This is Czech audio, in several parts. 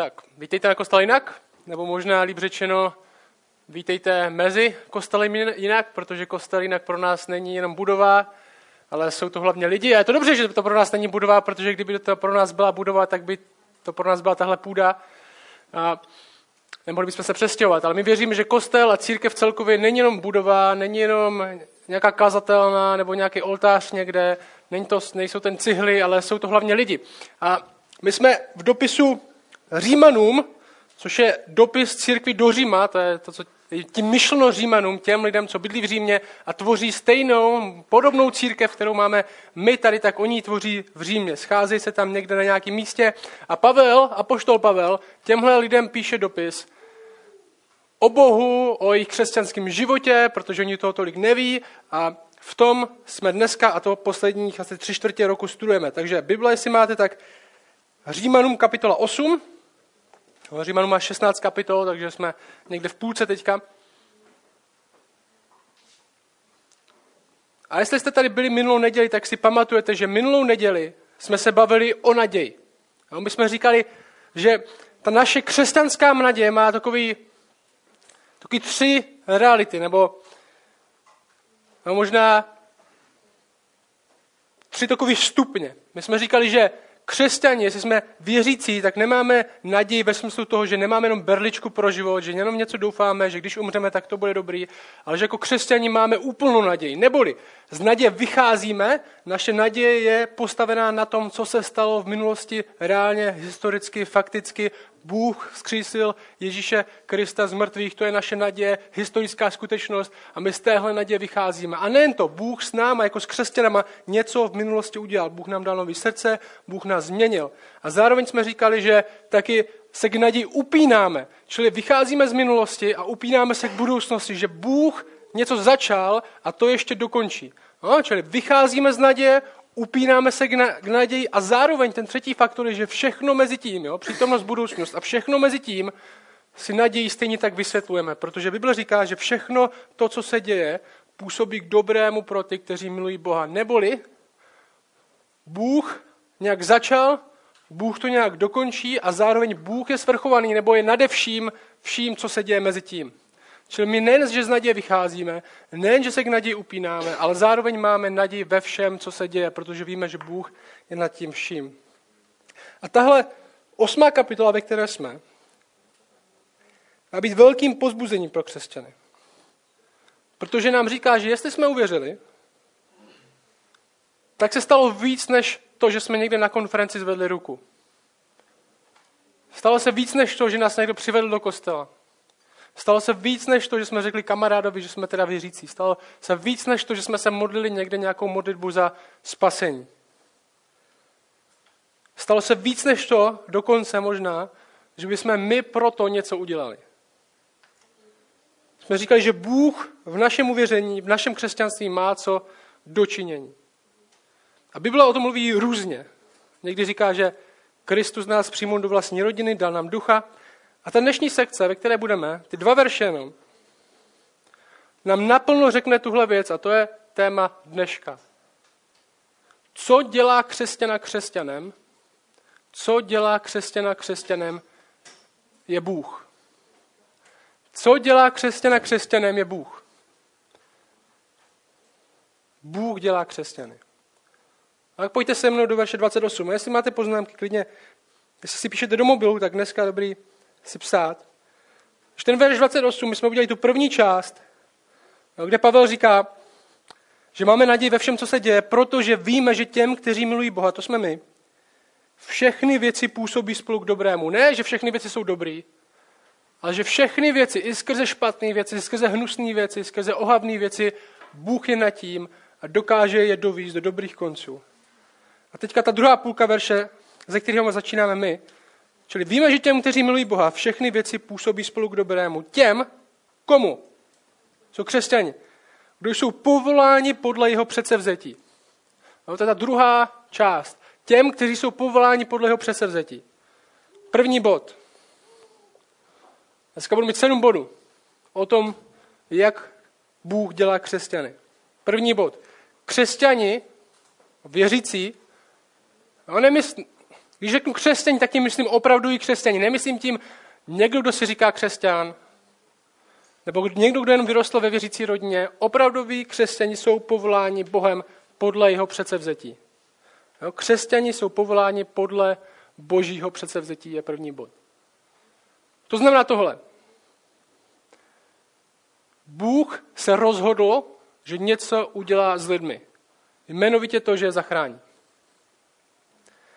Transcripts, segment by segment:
Tak, vítejte na kostel jinak, nebo možná líp řečeno, vítejte mezi kostelem jinak, protože kostel jinak pro nás není jenom budova, ale jsou to hlavně lidi. A je to dobře, že to pro nás není budova, protože kdyby to pro nás byla budova, tak by to pro nás byla tahle půda. A nemohli bychom se přestěhovat. Ale my věříme, že kostel a církev celkově není jenom budova, není jenom nějaká kazatelná nebo nějaký oltář někde, není to, nejsou ten cihly, ale jsou to hlavně lidi. A my jsme v dopisu Římanům, což je dopis církvi do Říma, to je to, co tím myšleno Římanům, těm lidem, co bydlí v Římě a tvoří stejnou, podobnou církev, kterou máme my tady, tak oni tvoří v Římě. Scházejí se tam někde na nějakém místě a Pavel, apoštol Pavel, těmhle lidem píše dopis o Bohu, o jejich křesťanském životě, protože oni toho tolik neví a v tom jsme dneska a to posledních asi tři čtvrtě roku studujeme. Takže Bible, jestli máte, tak Římanům kapitola 8, Římanům má 16 kapitol, takže jsme někde v půlce teďka. A jestli jste tady byli minulou neděli, tak si pamatujete, že minulou neděli jsme se bavili o naději. A my jsme říkali, že ta naše křesťanská naděje má takový, takový tři reality, nebo no možná tři takové stupně. My jsme říkali, že křesťani, jestli jsme věřící, tak nemáme naději ve smyslu toho, že nemáme jenom berličku pro život, že jenom něco doufáme, že když umřeme, tak to bude dobrý, ale že jako křesťani máme úplnou naději. Neboli z naděje vycházíme, naše naděje je postavená na tom, co se stalo v minulosti reálně, historicky, fakticky, Bůh vzkřísil Ježíše Krista z mrtvých, to je naše naděje, historická skutečnost a my z téhle naděje vycházíme. A nejen to, Bůh s náma jako s křesťanama něco v minulosti udělal. Bůh nám dal nový srdce, Bůh nás změnil. A zároveň jsme říkali, že taky se k naději upínáme. Čili vycházíme z minulosti a upínáme se k budoucnosti, že Bůh něco začal a to ještě dokončí. No, čili vycházíme z naděje, upínáme se k, naději a zároveň ten třetí faktor je, že všechno mezi tím, jo, přítomnost, budoucnost a všechno mezi tím si naději stejně tak vysvětlujeme, protože Bible říká, že všechno to, co se děje, působí k dobrému pro ty, kteří milují Boha. Neboli Bůh nějak začal, Bůh to nějak dokončí a zároveň Bůh je svrchovaný nebo je nade vším, vším, co se děje mezi tím. Čili my nejen, že z naděje vycházíme, nejen, že se k naději upínáme, ale zároveň máme naději ve všem, co se děje, protože víme, že Bůh je nad tím vším. A tahle osmá kapitola, ve které jsme, má být velkým pozbuzením pro křesťany. Protože nám říká, že jestli jsme uvěřili, tak se stalo víc než to, že jsme někde na konferenci zvedli ruku. Stalo se víc než to, že nás někdo přivedl do kostela. Stalo se víc než to, že jsme řekli kamarádovi, že jsme teda věřící. Stalo se víc než to, že jsme se modlili někde nějakou modlitbu za spasení. Stalo se víc než to, dokonce možná, že bychom my proto něco udělali. Jsme říkali, že Bůh v našem uvěření, v našem křesťanství má co dočinění. A Bible o tom mluví různě. Někdy říká, že Kristus nás přijmul do vlastní rodiny, dal nám ducha, a ta dnešní sekce, ve které budeme, ty dva verše jenom, nám naplno řekne tuhle věc a to je téma dneška. Co dělá křesťana křesťanem? Co dělá křesťana křesťanem? Je Bůh. Co dělá křesťana křesťanem? Je Bůh. Bůh dělá křesťany. A pojďte se mnou do verše 28. A jestli máte poznámky, klidně, jestli si píšete do mobilu, tak dneska dobrý si psát. Že ten verš 28, my jsme udělali tu první část, kde Pavel říká, že máme naději ve všem, co se děje, protože víme, že těm, kteří milují Boha, to jsme my, všechny věci působí spolu k dobrému. Ne, že všechny věci jsou dobrý, ale že všechny věci, i skrze špatné věci, i skrze hnusné věci, skrze ohavné věci, Bůh je nad tím a dokáže je dovízt do dobrých konců. A teďka ta druhá půlka verše, ze kterého začínáme my, Čili víme, že těm, kteří milují Boha, všechny věci působí spolu k dobrému. Těm, komu? Jsou křesťani. Kdo jsou povoláni podle jeho předsevzetí. No, to je ta druhá část. Těm, kteří jsou povoláni podle jeho předsevzetí. První bod. Dneska budu mít sedm bodů o tom, jak Bůh dělá křesťany. První bod. Křesťani, věřící, no nemysl, Když řeknu křesťaní, tak tím myslím opravdu i křesťaní. Nemyslím tím někdo, kdo si říká křesťan, nebo někdo, kdo jenom vyrostl ve věřící rodině. Opravdoví křesťani jsou povoláni Bohem podle jeho předsevzetí. Jo? Křesťani jsou povoláni podle božího předsevzetí, je první bod. To znamená tohle. Bůh se rozhodl, že něco udělá s lidmi. Jmenovitě to, že je zachrání.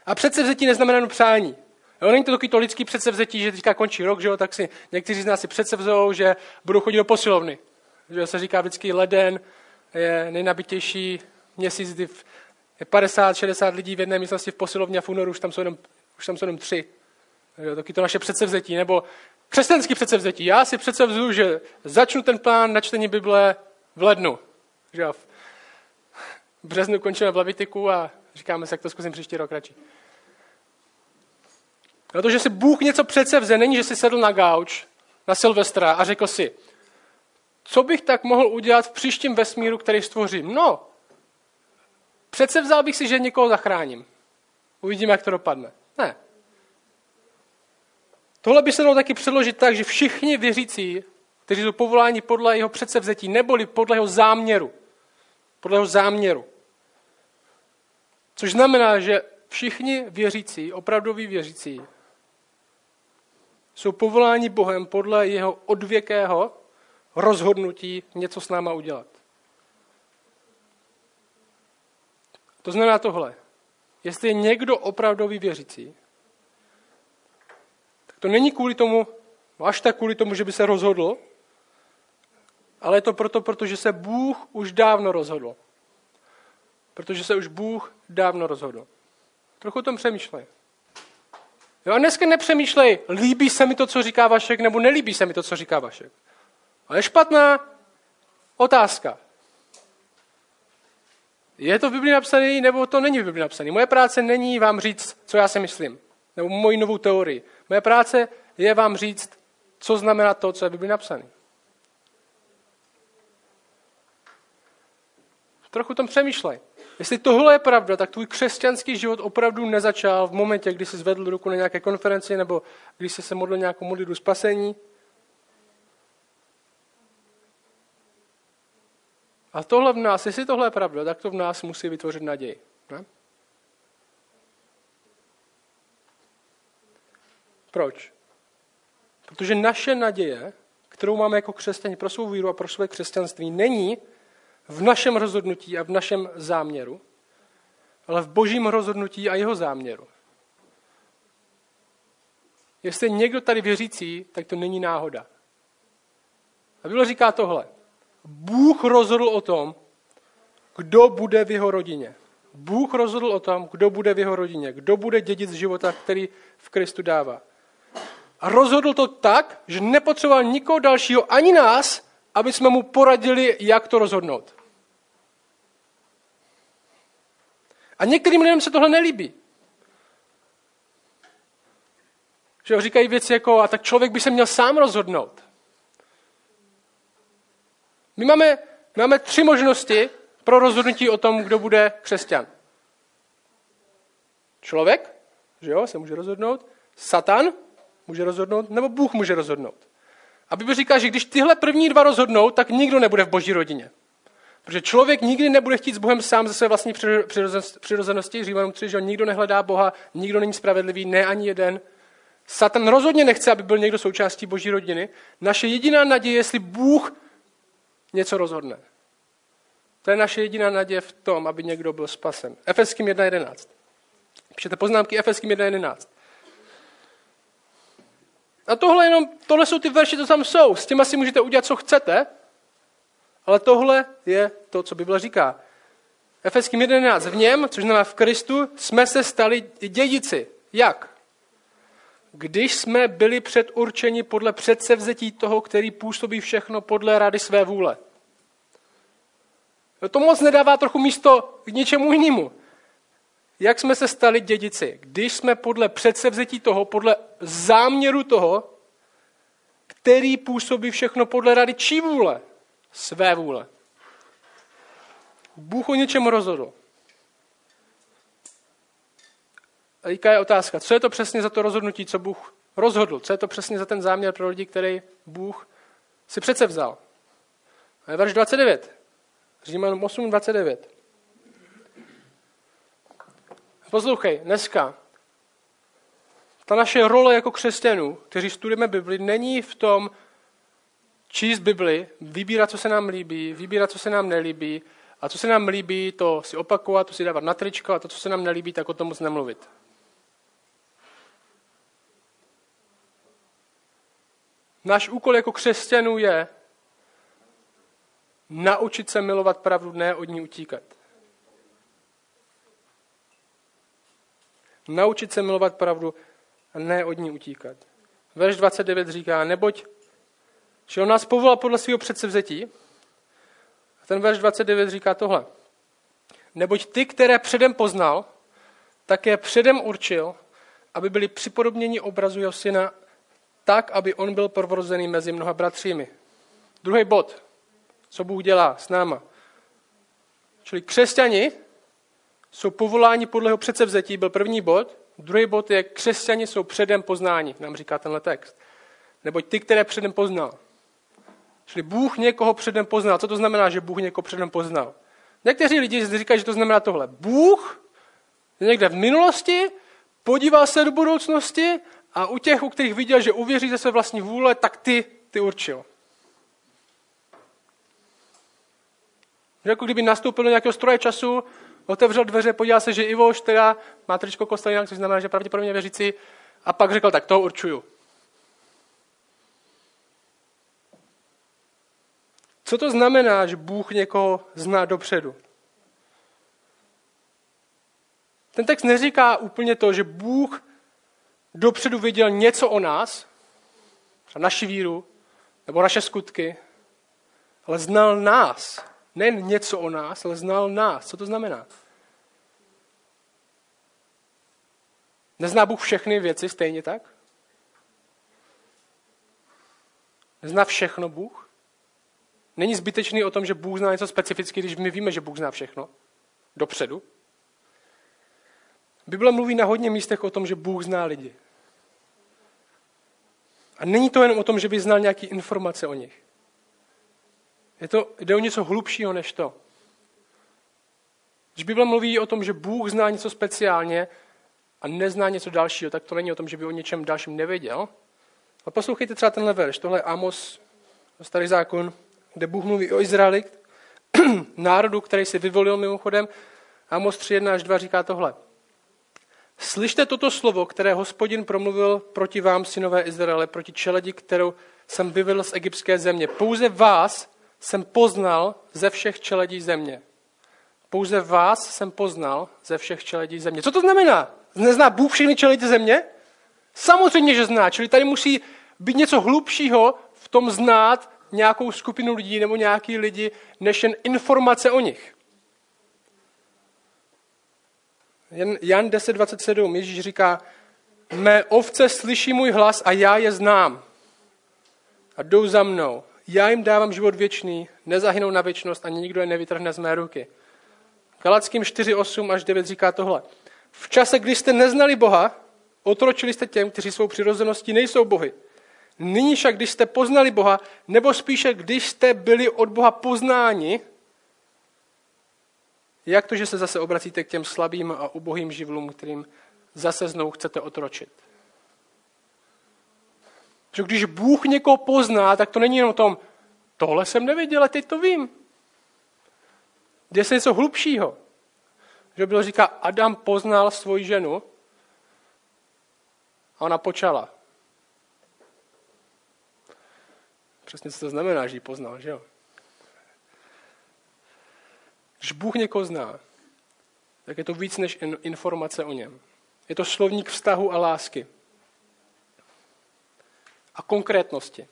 A předsevzetí neznamená jenom přání. Jo, není to takový to lidský předsevzetí, že teďka končí rok, že jo, tak si někteří z nás si předsevzou, že budou chodit do posilovny. Že se říká vždycky leden je nejnabitější měsíc, kdy je 50-60 lidí v jedné místnosti v posilovně a v únoru už tam jsou jenom, už tam jsou jenom tři. Jo, taky to naše předsevzetí. Nebo křesťanský předsevzetí. Já si předsevzu, že začnu ten plán na čtení Bible v lednu. Že v březnu končíme v Levitiku a říkáme se, jak to zkusím příští rok radši. Protože si Bůh něco předsevze, není, že si sedl na gauč na Silvestra a řekl si, co bych tak mohl udělat v příštím vesmíru, který stvořím? No, přece vzal bych si, že někoho zachráním. Uvidíme, jak to dopadne. Ne. Tohle by se dalo taky předložit tak, že všichni věřící, kteří jsou povoláni podle jeho předsevzetí, neboli podle jeho záměru. Podle jeho záměru. Což znamená, že všichni věřící, opravdoví věřící, jsou povoláni Bohem podle jeho odvěkého rozhodnutí něco s náma udělat. To znamená tohle. Jestli je někdo opravdový věřící, tak to není kvůli tomu, až tak kvůli tomu, že by se rozhodl, ale je to proto, protože se Bůh už dávno rozhodl. Protože se už Bůh dávno rozhodl. Trochu o tom přemýšlej. Jo, a dneska nepřemýšlej, líbí se mi to, co říká Vašek, nebo nelíbí se mi to, co říká Vašek. Ale špatná otázka. Je to v Biblii napsaný, nebo to není v Biblii napsaný? Moje práce není vám říct, co já si myslím, nebo moji novou teorii. Moje práce je vám říct, co znamená to, co je v Biblii napsaný. Trochu tom přemýšlej. Jestli tohle je pravda, tak tvůj křesťanský život opravdu nezačal v momentě, kdy jsi zvedl ruku na nějaké konferenci nebo když jsi se modlil nějakou modlitbu spasení. A tohle v nás, jestli tohle je pravda, tak to v nás musí vytvořit naději. Ne? Proč? Protože naše naděje, kterou máme jako křesťani pro svou víru a pro své křesťanství, není v našem rozhodnutí a v našem záměru, ale v božím rozhodnutí a jeho záměru. Jestli někdo tady věřící, tak to není náhoda. A Bible říká tohle. Bůh rozhodl o tom, kdo bude v jeho rodině. Bůh rozhodl o tom, kdo bude v jeho rodině, kdo bude dědit z života, který v Kristu dává. A rozhodl to tak, že nepotřeboval nikoho dalšího, ani nás, aby jsme mu poradili, jak to rozhodnout. A některým lidem se tohle nelíbí. Že říkají věci jako, a tak člověk by se měl sám rozhodnout. My máme, my máme tři možnosti pro rozhodnutí o tom, kdo bude křesťan. Člověk, že jo, se může rozhodnout, Satan může rozhodnout, nebo Bůh může rozhodnout. A Bible říká, že když tyhle první dva rozhodnou, tak nikdo nebude v boží rodině. Protože člověk nikdy nebude chtít s Bohem sám ze své vlastní přirozenosti. Římanům 3, že nikdo nehledá Boha, nikdo není spravedlivý, ne ani jeden. Satan rozhodně nechce, aby byl někdo součástí boží rodiny. Naše jediná naděje, jestli Bůh něco rozhodne. To je naše jediná naděje v tom, aby někdo byl spasen. Efeským 1.11. Píšete poznámky Efeským 1.11. A tohle, jenom, tohle jsou ty verše, co tam jsou. S těma si můžete udělat, co chcete, ale tohle je to, co Bible říká. Efeským 11. V něm, což znamená v Kristu, jsme se stali dědici. Jak? Když jsme byli předurčeni podle předsevzetí toho, který působí všechno podle rady své vůle. No to moc nedává trochu místo k něčemu jinému. Jak jsme se stali dědici? Když jsme podle předsevzetí toho, podle záměru toho, který působí všechno podle rady čí vůle? Své vůle. Bůh o něčem rozhodl. A teďka je otázka, co je to přesně za to rozhodnutí, co Bůh rozhodl? Co je to přesně za ten záměr pro lidi, který Bůh si přece vzal? A je verš 29. Římanům 8, 29. Poslouchej, dneska ta naše role jako křesťanů, kteří studujeme Bibli, není v tom číst Bibli, vybírat, co se nám líbí, vybírat, co se nám nelíbí, a co se nám líbí, to si opakovat, to si dávat na tričko, a to, co se nám nelíbí, tak o tom moc nemluvit. Náš úkol jako křesťanů je naučit se milovat pravdu, ne od ní utíkat. Naučit se milovat pravdu a ne od ní utíkat. Verš 29 říká, neboť, že on nás povolal podle svého předsevzetí. A ten verš 29 říká tohle. Neboť ty, které předem poznal, také předem určil, aby byli připodobněni obrazu jeho syna tak, aby on byl prvorozený mezi mnoha bratřími. Druhý bod, co Bůh dělá s náma. Čili křesťani jsou povoláni podle jeho předsevzetí, byl první bod. Druhý bod je, křesťani jsou předem poznáni, nám říká tenhle text. Neboť ty, které předem poznal. Čili Bůh někoho předem poznal. Co to znamená, že Bůh někoho předem poznal? Někteří lidi říkají, že to znamená tohle. Bůh někde v minulosti podíval se do budoucnosti a u těch, u kterých viděl, že uvěří ze své vlastní vůle, tak ty, ty určil. Že jako kdyby nastoupil do nějakého stroje času, otevřel dveře, podíval se, že Ivoš teda má tričko kostelina, což znamená, že pravděpodobně věřící, a pak řekl, tak to určuju. Co to znamená, že Bůh někoho zná dopředu? Ten text neříká úplně to, že Bůh dopředu věděl něco o nás, naši víru, nebo naše skutky, ale znal nás. Nejen něco o nás, ale znal nás. Co to znamená? Nezná Bůh všechny věci stejně tak? Nezná všechno Bůh? Není zbytečný o tom, že Bůh zná něco specificky, když my víme, že Bůh zná všechno? Dopředu? Bible mluví na hodně místech o tom, že Bůh zná lidi. A není to jen o tom, že by znal nějaké informace o nich. Je to, jde o něco hlubšího než to. Když Bible mluví o tom, že Bůh zná něco speciálně a nezná něco dalšího, tak to není o tom, že by o něčem dalším nevěděl. A poslouchejte třeba tenhle verš. Tohle je Amos, starý zákon, kde Bůh mluví o Izraeli, národu, který si vyvolil mimochodem. Amos 3, 1 až 2 říká tohle. Slyšte toto slovo, které hospodin promluvil proti vám, synové Izraele, proti čeledi, kterou jsem vyvedl z egyptské země. Pouze vás jsem poznal ze všech čeledí země. Pouze vás jsem poznal ze všech čeledí země. Co to znamená? Nezná Bůh všechny čeledi země? Samozřejmě, že zná. Čili tady musí být něco hlubšího v tom znát nějakou skupinu lidí nebo nějaký lidi, než jen informace o nich. Jan 10.27, Ježíš říká, mé ovce slyší můj hlas a já je znám. A jdou za mnou. Já jim dávám život věčný, nezahynou na věčnost, ani nikdo je nevytrhne z mé ruky. Galackým 4.8 až 9 říká tohle. V čase, kdy jste neznali Boha, otročili jste těm, kteří svou přirozeností nejsou bohy. Nyní však, když jste poznali Boha, nebo spíše, když jste byli od Boha poznáni, jak to, že se zase obracíte k těm slabým a ubohým živlům, kterým zase znovu chcete otročit? Že když Bůh někoho pozná, tak to není jenom o tom, tohle jsem nevěděl a teď to vím. Jde se něco hlubšího. Že bylo říká, Adam poznal svoji ženu a ona počala. Přesně co to znamená, že ji poznal, že jo? Když Bůh někoho zná, tak je to víc než informace o něm. Je to slovník vztahu a lásky. A konkrétnosti.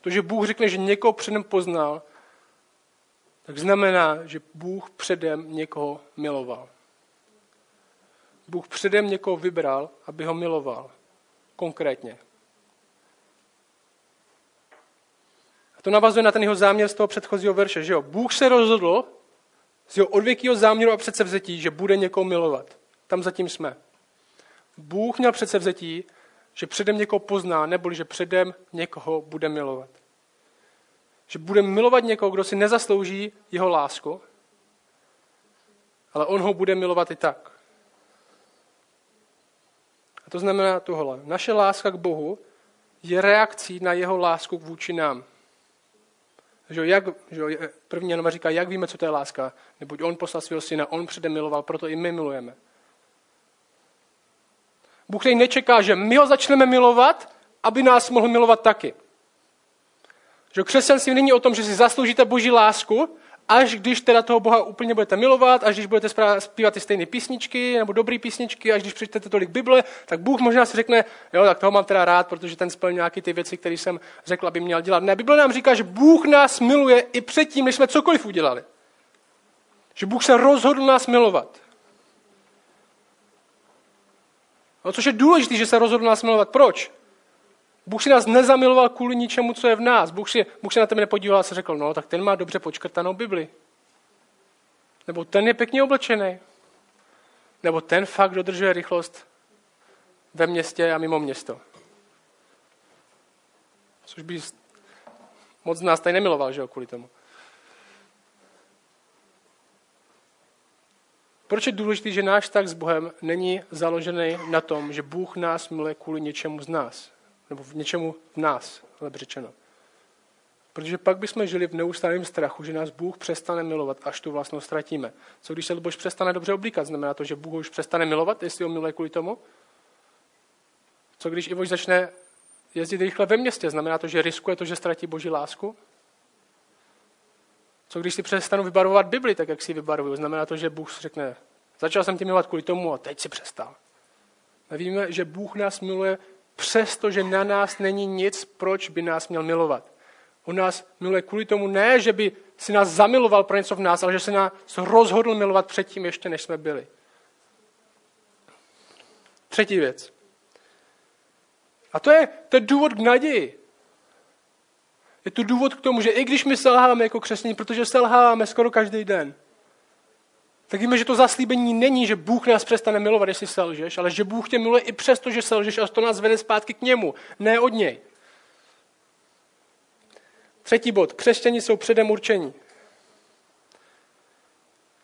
To, že Bůh řekne, že někoho předem poznal, tak znamená, že Bůh předem někoho miloval. Bůh předem někoho vybral, aby ho miloval. Konkrétně. A to navazuje na ten jeho záměr z toho předchozího verše, že jo? Bůh se rozhodl, z jeho odvěkýho záměru a předsevzetí, že bude někoho milovat. Tam zatím jsme. Bůh měl přece vzetí, že předem někoho pozná, neboli že předem někoho bude milovat. Že bude milovat někoho, kdo si nezaslouží jeho lásku, ale on ho bude milovat i tak. A to znamená tohle. Naše láska k Bohu je reakcí na jeho lásku vůči nám. Že jak, že první Janova říká, jak víme, co to je láska. Neboť on poslal svého syna, on předem miloval, proto i my milujeme. Bůh tady nečeká, že my ho začneme milovat, aby nás mohl milovat taky. Že křesťanství není o tom, že si zasloužíte boží lásku, až když teda toho Boha úplně budete milovat, až když budete zpívat ty stejné písničky nebo dobré písničky, až když přečtete tolik Bible, tak Bůh možná si řekne, jo, tak toho mám teda rád, protože ten splní nějaké ty věci, které jsem řekl, aby měl dělat. Ne, Bible nám říká, že Bůh nás miluje i předtím, než jsme cokoliv udělali. Že Bůh se rozhodl nás milovat. No, což je důležité, že se rozhodl nás milovat. Proč? Bůh si nás nezamiloval kvůli ničemu, co je v nás. Bůh, si, Bůh se na tebe nepodíval a se řekl, no tak ten má dobře počkrtanou Bibli. Nebo ten je pěkně oblečený. Nebo ten fakt dodržuje rychlost ve městě a mimo město. Což by moc nás tady nemiloval, že jo, kvůli tomu. Proč je důležité, že náš tak s Bohem není založený na tom, že Bůh nás miluje kvůli něčemu z nás? Nebo v něčemu v nás, ale řečeno. Protože pak bychom žili v neustálém strachu, že nás Bůh přestane milovat, až tu vlastnost ztratíme. Co když se Luboš přestane dobře oblíkat? Znamená to, že Bůh už přestane milovat, jestli ho miluje kvůli tomu? Co když Ivoš začne jezdit rychle ve městě? Znamená to, že riskuje to, že ztratí boží lásku? Co když si přestanu vybarvovat Bibli, tak jak si ji vybarvuju? Znamená to, že Bůh řekne, začal jsem tě milovat kvůli tomu a teď si přestal. A víme, že Bůh nás miluje přesto, že na nás není nic, proč by nás měl milovat. On nás miluje kvůli tomu ne, že by si nás zamiloval pro něco v nás, ale že se nás rozhodl milovat předtím, ještě než jsme byli. Třetí věc. A to je, to je důvod k naději. Je to důvod k tomu, že i když my selháváme jako křesní, protože selháváme skoro každý den, tak víme, že to zaslíbení není, že Bůh nás přestane milovat, jestli selžeš, ale že Bůh tě miluje i přesto, že selžeš a to nás vede zpátky k němu, ne od něj. Třetí bod. Křesťani jsou předem určení.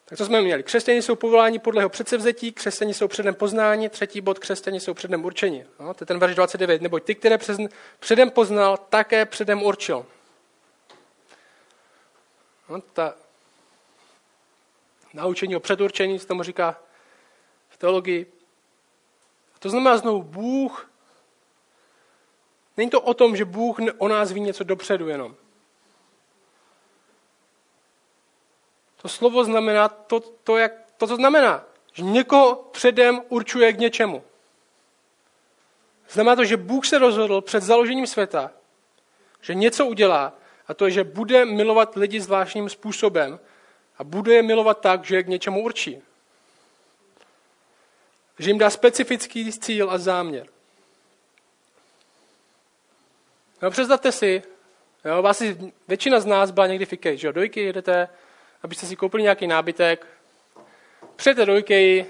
Tak co jsme měli? Křesťani jsou povoláni podle jeho předsevzetí, křesťani jsou předem poznání, třetí bod, křesťani jsou předem určení. No, to je ten verš 29. Neboť ty, které předem poznal, také předem určil. No, ta naučení o předurčení, se tomu říká v teologii. To znamená znovu, Bůh, není to o tom, že Bůh o nás ví něco dopředu jenom. To slovo znamená to, to, jak, to, co znamená, že někoho předem určuje k něčemu. Znamená to, že Bůh se rozhodl před založením světa, že něco udělá, a to je, že bude milovat lidi zvláštním způsobem a bude je milovat tak, že je k něčemu určí. Že jim dá specifický cíl a záměr. No, představte si, jo, vás většina z nás byla někdy v IKEA, že jo, do IKEA jedete, abyste si koupili nějaký nábytek, přijete do IKEA,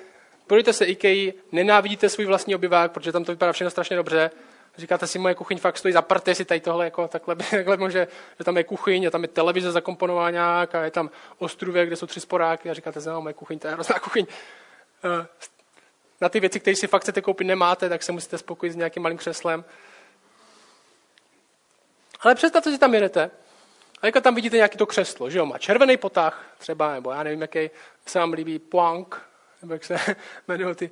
projdete se IKEA, nenávidíte svůj vlastní obyvák, protože tam to vypadá všechno strašně dobře, Říkáte si, moje kuchyň fakt stojí za prty, si tady tohle jako takhle, takhle může, že tam je kuchyň, a tam je televize zakomponovaná nějak a je tam ostrůvek, kde jsou tři sporáky a říkáte si, no, moje kuchyň, to je hrozná kuchyň. Eh, na ty věci, které si fakt chcete koupit, nemáte, tak se musíte spokojit s nějakým malým křeslem. Ale představte si, tam jedete a jako tam vidíte nějaký to křeslo, že jo, má červený potah třeba, nebo já nevím, jaký se vám líbí, poang, nebo jak se jmenují ty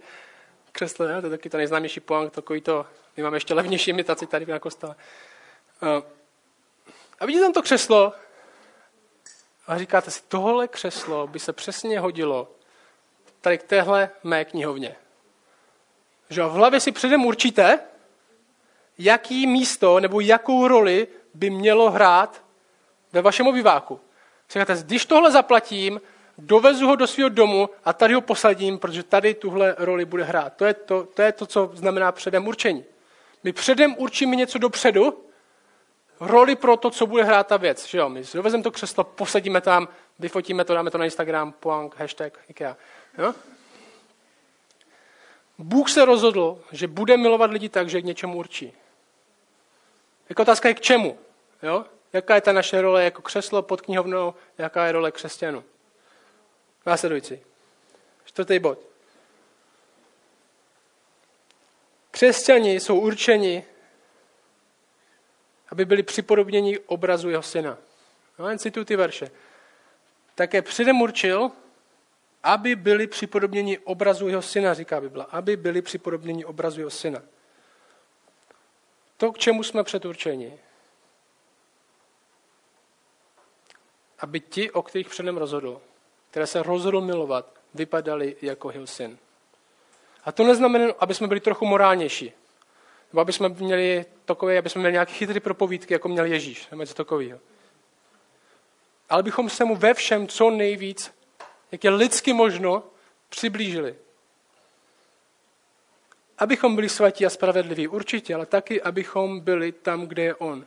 křesle, ne? to je taky to nejznámější poang, takový to my máme ještě levnější imitaci tady na kostele. Eh, a vidíte tam to křeslo a říkáte si, tohle křeslo by se přesně hodilo tady k téhle mé knihovně. Že v hlavě si předem určíte, jaký místo nebo jakou roli by mělo hrát ve vašem obyváku. Říkáte, když tohle zaplatím, dovezu ho do svého domu a tady ho posadím, protože tady tuhle roli bude hrát. To je to, to, je to co znamená předem určení. My předem určíme něco dopředu, roli pro to, co bude hrát ta věc. Že jo? My dovezeme to křeslo, posadíme tam, vyfotíme to, dáme to na Instagram, poang, hashtag, IKEA. Jo? Bůh se rozhodl, že bude milovat lidi tak, že k něčemu určí. Jako otázka je k čemu? Jo? Jaká je ta naše role jako křeslo pod knihovnou, jaká je role křesťanů? Následující. Čtvrtý bod. Křesťani jsou určeni, aby byli připodobněni obrazu jeho syna. No, jen cituji ty verše. Také předem určil, aby byli připodobněni obrazu jeho syna, říká Bible. Aby byli připodobněni obrazu jeho syna. To, k čemu jsme předurčeni, aby ti, o kterých předem rozhodl, které se rozhodl milovat, vypadali jako jeho syn. A to neznamená, aby jsme byli trochu morálnější. Nebo aby jsme měli takové, aby jsme měli nějaké chytré propovídky, jako měl Ježíš, nebo něco takového. Ale bychom se mu ve všem co nejvíc, jak je lidsky možno, přiblížili. Abychom byli svatí a spravedliví, určitě, ale taky, abychom byli tam, kde je on.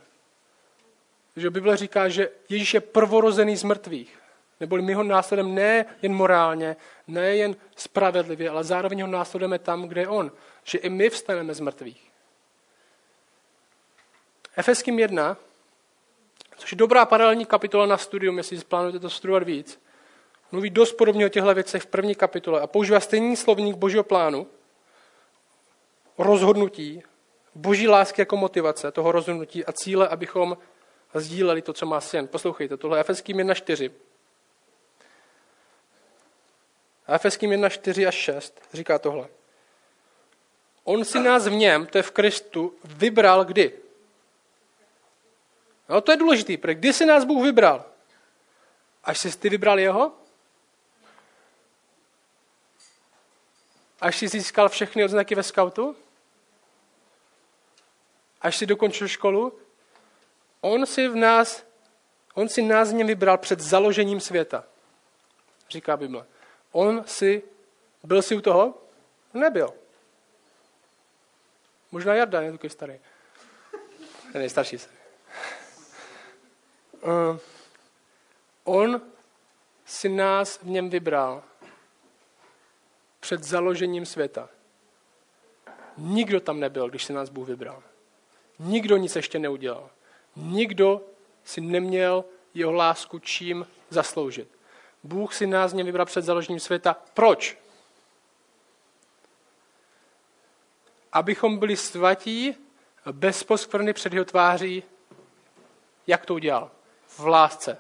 Že Bible říká, že Ježíš je prvorozený z mrtvých. Neboli my ho následujeme ne jen morálně, ne jen spravedlivě, ale zároveň ho následujeme tam, kde je on. Že i my vstaneme z mrtvých. Efeským 1, což je dobrá paralelní kapitola na studium, jestli plánujete to studovat víc, mluví dost podobně o těchto věcech v první kapitole a používá stejný slovník božího plánu, rozhodnutí, boží lásky jako motivace toho rozhodnutí a cíle, abychom sdíleli to, co má syn. Poslouchejte, tohle je Efeským 1.4. A Efeským 1, 4 až 6 říká tohle. On si nás v něm, to je v Kristu, vybral kdy? No to je důležitý, protože kdy si nás Bůh vybral? Až jsi ty vybral jeho? Až jsi získal všechny odznaky ve skautu? Až jsi dokončil školu? On si v nás, on si nás v něm vybral před založením světa, říká Bible. On si, byl si u toho? Nebyl. Možná Jarda, je takový starý. Je nejstarší se. Uh, on si nás v něm vybral před založením světa. Nikdo tam nebyl, když si nás Bůh vybral. Nikdo nic ještě neudělal. Nikdo si neměl jeho lásku čím zasloužit. Bůh si nás něm vybral před založením světa. Proč? Abychom byli svatí, bez poskvrny před jeho tváří. Jak to udělal? V lásce.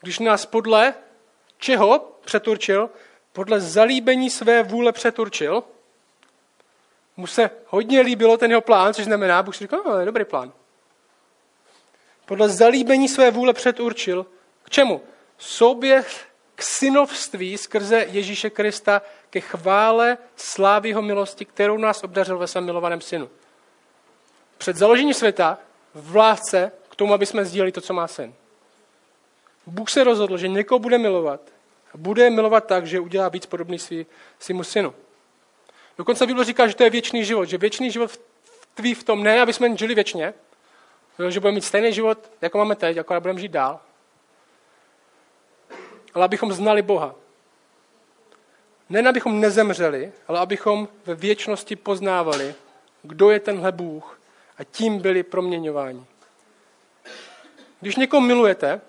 Když nás podle čeho přeturčil? Podle zalíbení své vůle přeturčil. Mu se hodně líbilo ten jeho plán, což znamená, Bůh si říkal, no, dobrý plán. Podle zalíbení své vůle předurčil, k čemu? Souběh k synovství skrze Ježíše Krista ke chvále slávy jeho milosti, kterou nás obdařil ve svém milovaném synu. Před založením světa v lásce k tomu, aby jsme sdíleli to, co má syn. Bůh se rozhodl, že někoho bude milovat bude milovat tak, že udělá víc podobný svý, svému synu. Dokonce Bible říká, že to je věčný život, že věčný život tví v tom ne, aby jsme žili věčně, že budeme mít stejný život, jako máme teď, jako budeme žít dál, ale abychom znali Boha. Ne, abychom nezemřeli, ale abychom ve věčnosti poznávali, kdo je tenhle Bůh a tím byli proměňováni. Když někoho milujete,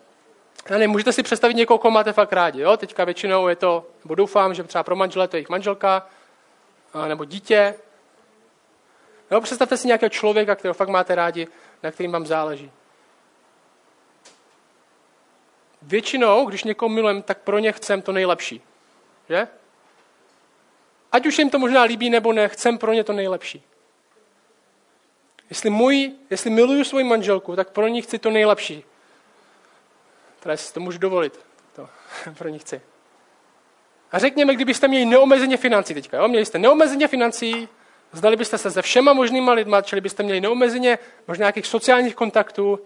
já nevím, můžete si představit někoho, koho máte fakt rádi. Jo? Teďka většinou je to, nebo doufám, že třeba pro manžele to je jejich manželka, nebo dítě. Jo? Představte si nějakého člověka, kterého fakt máte rádi, na kterým vám záleží. Většinou, když někoho milujem, tak pro ně chcem to nejlepší. Že? Ať už jim to možná líbí nebo ne, chcem pro ně to nejlepší. Jestli, můj, jestli miluju svoji manželku, tak pro ní chci to nejlepší. Teda si to můžu dovolit. To pro ní chci. A řekněme, kdybyste měli neomezeně financí teďka. Jo? Měli jste neomezeně financí, zdali byste se se všema možnýma lidma, čili byste měli neomezeně možná nějakých sociálních kontaktů,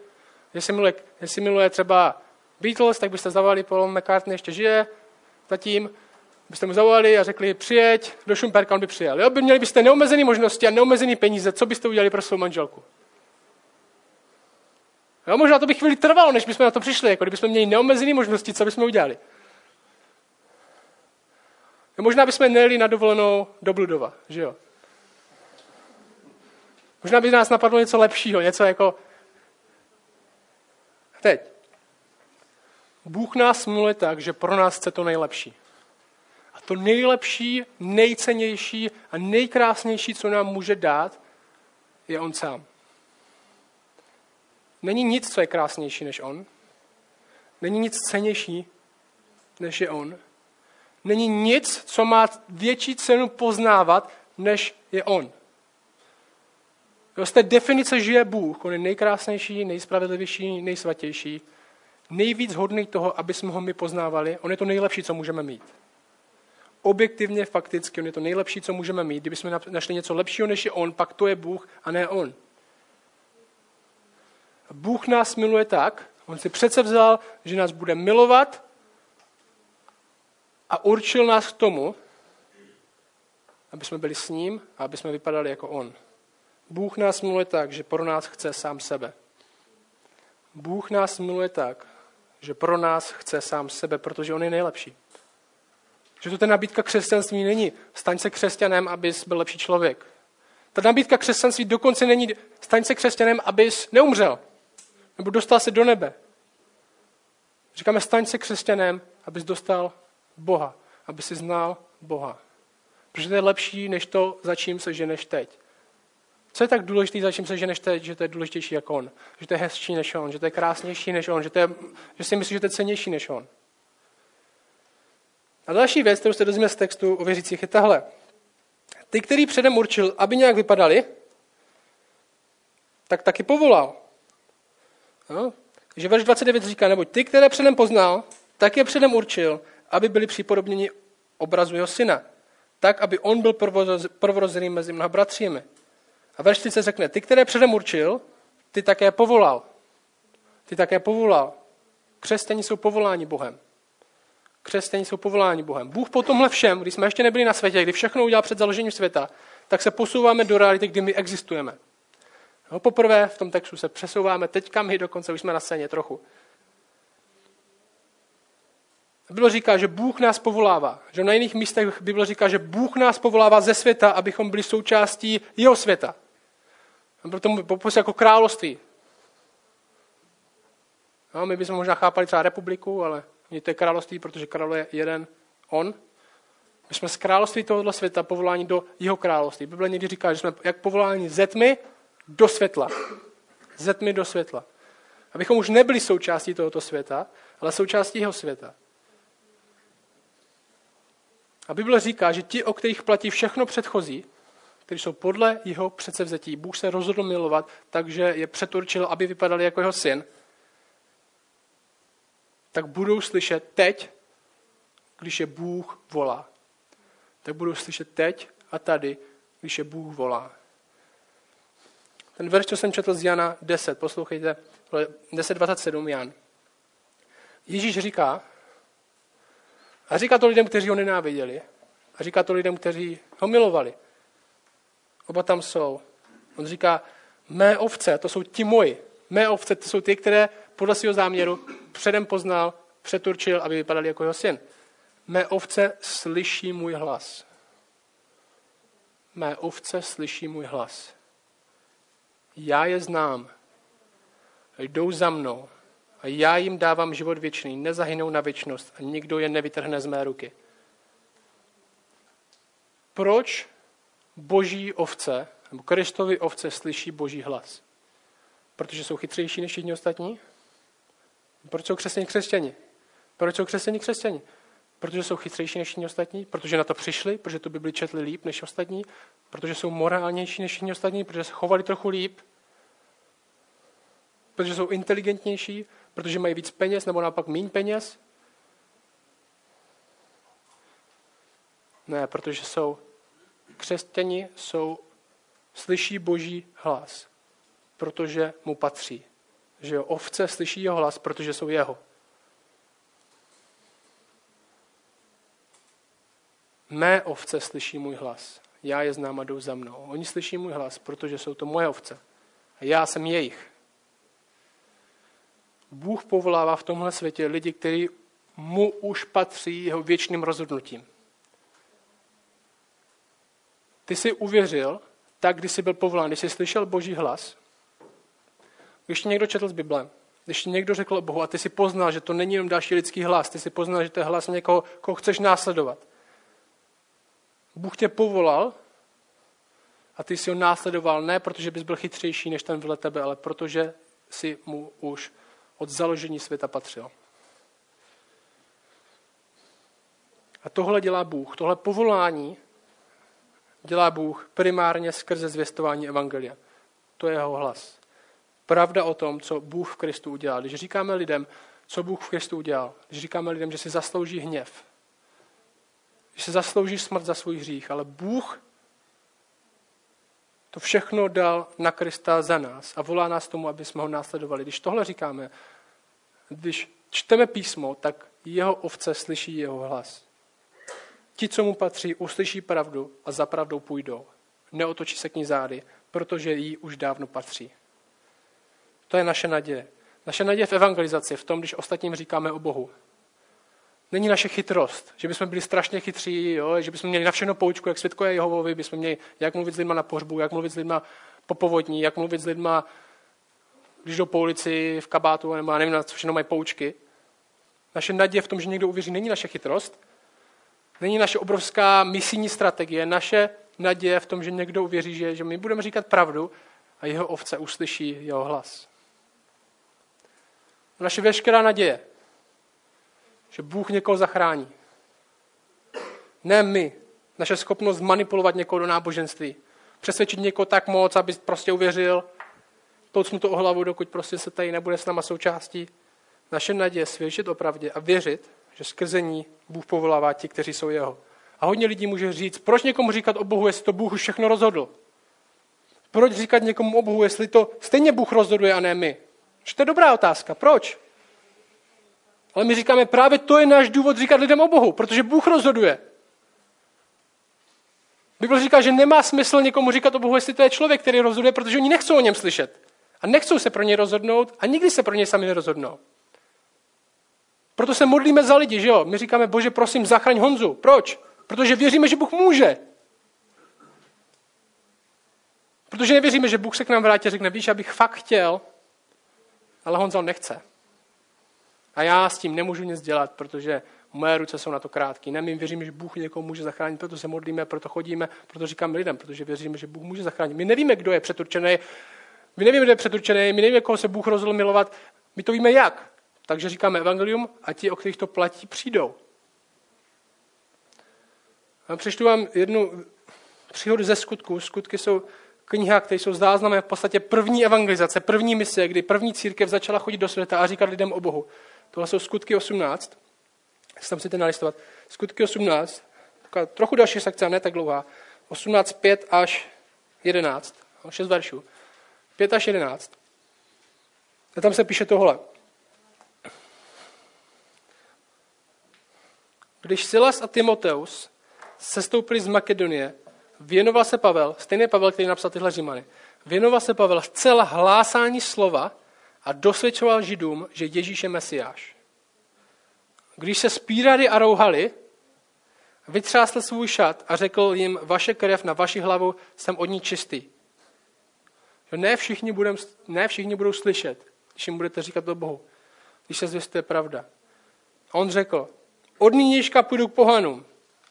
jestli miluje, jestli miluje třeba Beatles, tak byste zavolali Paul McCartney, ještě žije zatím, byste mu zavolali a řekli, přijeď do Šumperka, on by přijel. Jo? By měli byste neomezené možnosti a neomezené peníze, co byste udělali pro svou manželku? Jo, možná to by chvíli trvalo, než bychom na to přišli, jako kdybychom měli neomezené možnosti, co bychom udělali. Možná bychom nejeli na dovolenou do Bludova, že jo? Možná by nás napadlo něco lepšího, něco jako... Teď. Bůh nás miluje tak, že pro nás chce to nejlepší. A to nejlepší, nejcennější a nejkrásnější, co nám může dát, je On sám. Není nic, co je krásnější než On. Není nic cenější, než je On. Není nic, co má větší cenu poznávat, než je On. Z té definice žije Bůh. On je nejkrásnější, nejspravedlivější, nejsvatější. Nejvíc hodný toho, aby jsme ho my poznávali. On je to nejlepší, co můžeme mít. Objektivně, fakticky, on je to nejlepší, co můžeme mít. Kdybychom našli něco lepšího, než je on, pak to je Bůh a ne on. Bůh nás miluje tak, on si přece vzal, že nás bude milovat a určil nás k tomu, aby jsme byli s ním a aby jsme vypadali jako on. Bůh nás miluje tak, že pro nás chce sám sebe. Bůh nás miluje tak, že pro nás chce sám sebe, protože on je nejlepší. Že to ta nabídka křesťanství není. Staň se křesťanem, abys byl lepší člověk. Ta nabídka křesťanství dokonce není staň se křesťanem, abys neumřel. Nebo dostal se do nebe. Říkáme, staň se křesťanem, abys dostal Boha. Aby si znal Boha. Protože to je lepší, než to, za čím se ženeš teď. Co je tak důležité, za čím se ženeš teď, že to je důležitější jako on? Že to je hezčí než on, že to je krásnější než on, že, to je, že si myslíš, že to je cenější než on. A další věc, kterou se dozvíme z textu o věřících, je tahle. Ty, který předem určil, aby nějak vypadali, tak taky povolal. No, že verš 29 říká, neboť ty, které předem poznal, tak je předem určil, aby byli připodobněni obrazu jeho syna. Tak, aby on byl prvorozený mezi mnoha bratřími. A verš 30 řekne, ty, které předem určil, ty také povolal. Ty také povolal. Křesťaní jsou povoláni Bohem. Křesťaní jsou povoláni Bohem. Bůh po tomhle všem, když jsme ještě nebyli na světě, kdy všechno udělal před založením světa, tak se posouváme do reality, kdy my existujeme. No, poprvé v tom textu se přesouváme, teďka my dokonce už jsme na scéně trochu. Bible říká, že Bůh nás povolává. Že na jiných místech Bible říká, že Bůh nás povolává ze světa, abychom byli součástí jeho světa. A proto popisuje jako království. No, my bychom možná chápali třeba republiku, ale to je království, protože král je jeden on. My jsme z království tohoto světa povoláni do jeho království. Bible někdy říká, že jsme jak povoláni ze tmy do světla. Ze tmy do světla. Abychom už nebyli součástí tohoto světa, ale součástí jeho světa. A Bible říká, že ti, o kterých platí všechno předchozí, kteří jsou podle jeho předsevzetí, Bůh se rozhodl milovat, takže je předurčil, aby vypadali jako jeho syn, tak budou slyšet teď, když je Bůh volá. Tak budou slyšet teď a tady, když je Bůh volá. Ten verš, co jsem četl z Jana 10, poslouchejte, 10.27 Jan. Ježíš říká, a říká to lidem, kteří ho nenáviděli. A říká to lidem, kteří ho milovali. Oba tam jsou. On říká, mé ovce, to jsou ti moji. Mé ovce, to jsou ty, které podle svého záměru předem poznal, přeturčil, aby vypadali jako jeho syn. Mé ovce slyší můj hlas. Mé ovce slyší můj hlas. Já je znám. Jdou za mnou a já jim dávám život věčný, nezahynou na věčnost a nikdo je nevytrhne z mé ruky. Proč boží ovce, nebo Kristovi ovce slyší boží hlas? Protože jsou chytřejší než všichni ostatní? Proč jsou křesťani křesťani? Proč jsou křesťani křesťani? Protože jsou chytřejší než všichni ostatní, protože na to přišli, protože tu Bibli četli líp než ostatní, protože jsou morálnější než všichni ostatní, protože se chovali trochu líp, protože jsou inteligentnější, protože mají víc peněz nebo naopak méně peněz? Ne, protože jsou křesťani, jsou, slyší boží hlas, protože mu patří. Že ovce slyší jeho hlas, protože jsou jeho. Mé ovce slyší můj hlas. Já je znám a jdou za mnou. Oni slyší můj hlas, protože jsou to moje ovce. A já jsem jejich. Bůh povolává v tomhle světě lidi, kteří mu už patří jeho věčným rozhodnutím. ty jsi uvěřil tak, když jsi byl povolán, když jsi slyšel boží hlas, když ti někdo četl z Bible, když ti někdo řekl o Bohu a ty si poznal, že to není jenom další lidský hlas, ty si poznal, že to je hlas někoho, koho chceš následovat. Bůh tě povolal a ty si ho následoval ne protože bys byl chytřejší než ten vedle tebe, ale protože si mu už od založení světa patřil. A tohle dělá Bůh. Tohle povolání dělá Bůh primárně skrze zvěstování Evangelia. To je jeho hlas. Pravda o tom, co Bůh v Kristu udělal. Když říkáme lidem, co Bůh v Kristu udělal, když říkáme lidem, že si zaslouží hněv, že si zaslouží smrt za svůj hřích, ale Bůh to všechno dal na Krista za nás a volá nás tomu, aby jsme ho následovali. Když tohle říkáme, když čteme písmo, tak jeho ovce slyší jeho hlas. Ti, co mu patří, uslyší pravdu a za pravdou půjdou. Neotočí se k ní zády, protože jí už dávno patří. To je naše naděje. Naše naděje v evangelizaci, v tom, když ostatním říkáme o Bohu. Není naše chytrost, že bychom byli strašně chytří, jo? že bychom měli na všechno poučku, jak světkové Jehovovi, bychom měli, jak mluvit s lidma na pohřbu, jak mluvit s lidma po povodní, jak mluvit s lidma, když jdou po ulici, v kabátu, nebo já nevím, na co všechno mají poučky. Naše naděje v tom, že někdo uvěří, není naše chytrost, není naše obrovská misijní strategie, naše naděje v tom, že někdo uvěří, že, že my budeme říkat pravdu a jeho ovce uslyší jeho hlas. Naše veškerá naděje, že Bůh někoho zachrání. Ne my. Naše schopnost manipulovat někoho do náboženství. Přesvědčit někoho tak moc, aby prostě uvěřil. Touc mu to o hlavu, dokud prostě se tady nebude s náma součástí. Naše naděje svědčit o pravdě a věřit, že skrze ní Bůh povolává ti, kteří jsou jeho. A hodně lidí může říct, proč někomu říkat o Bohu, jestli to Bůh už všechno rozhodl? Proč říkat někomu o Bohu, jestli to stejně Bůh rozhoduje a ne my? Že to je dobrá otázka. Proč? Ale my říkáme, právě to je náš důvod říkat lidem o Bohu, protože Bůh rozhoduje. Bible říká, že nemá smysl někomu říkat o Bohu, jestli to je člověk, který rozhoduje, protože oni nechcou o něm slyšet. A nechcou se pro něj rozhodnout a nikdy se pro něj sami nerozhodnou. Proto se modlíme za lidi, že jo? My říkáme, bože, prosím, zachraň Honzu. Proč? Protože věříme, že Bůh může. Protože nevěříme, že Bůh se k nám vrátí a řekne, víš, abych fakt chtěl, ale Honza on nechce. A já s tím nemůžu nic dělat, protože moje ruce jsou na to krátké. Ne, my věříme, že Bůh někoho může zachránit, proto se modlíme, proto chodíme, proto říkáme lidem, protože věříme, že Bůh může zachránit. My nevíme, kdo je přeturčený, my nevíme, kdo je přeturčený, my nevíme, koho se Bůh rozhodl milovat, my to víme jak. Takže říkáme evangelium a ti, o kterých to platí, přijdou. A přečtu vám jednu příhodu ze skutku. Skutky jsou kniha, které jsou záznamem v podstatě první evangelizace, první mise, kdy první církev začala chodit do světa a říkat lidem o Bohu. Tohle jsou skutky 18. Si tam chcete nalistovat. Skutky 18. Taková trochu další sekce, ne tak dlouhá. 18, 5 až 11. 6 veršů. 5 až 11. A tam se píše tohle. Když Silas a Timoteus sestoupili z Makedonie, věnoval se Pavel, stejný Pavel, který napsal tyhle římany, věnoval se Pavel zcela hlásání slova a dosvědčoval židům, že Ježíš je Mesiáš. Když se spírali a rouhali, vytřásl svůj šat a řekl jim, vaše krev na vaši hlavu, jsem od ní čistý. Ne všichni, budem, ne všichni budou slyšet, když jim budete říkat do Bohu, když se zvěstuje pravda. A on řekl, od nynějška půjdu k pohanům.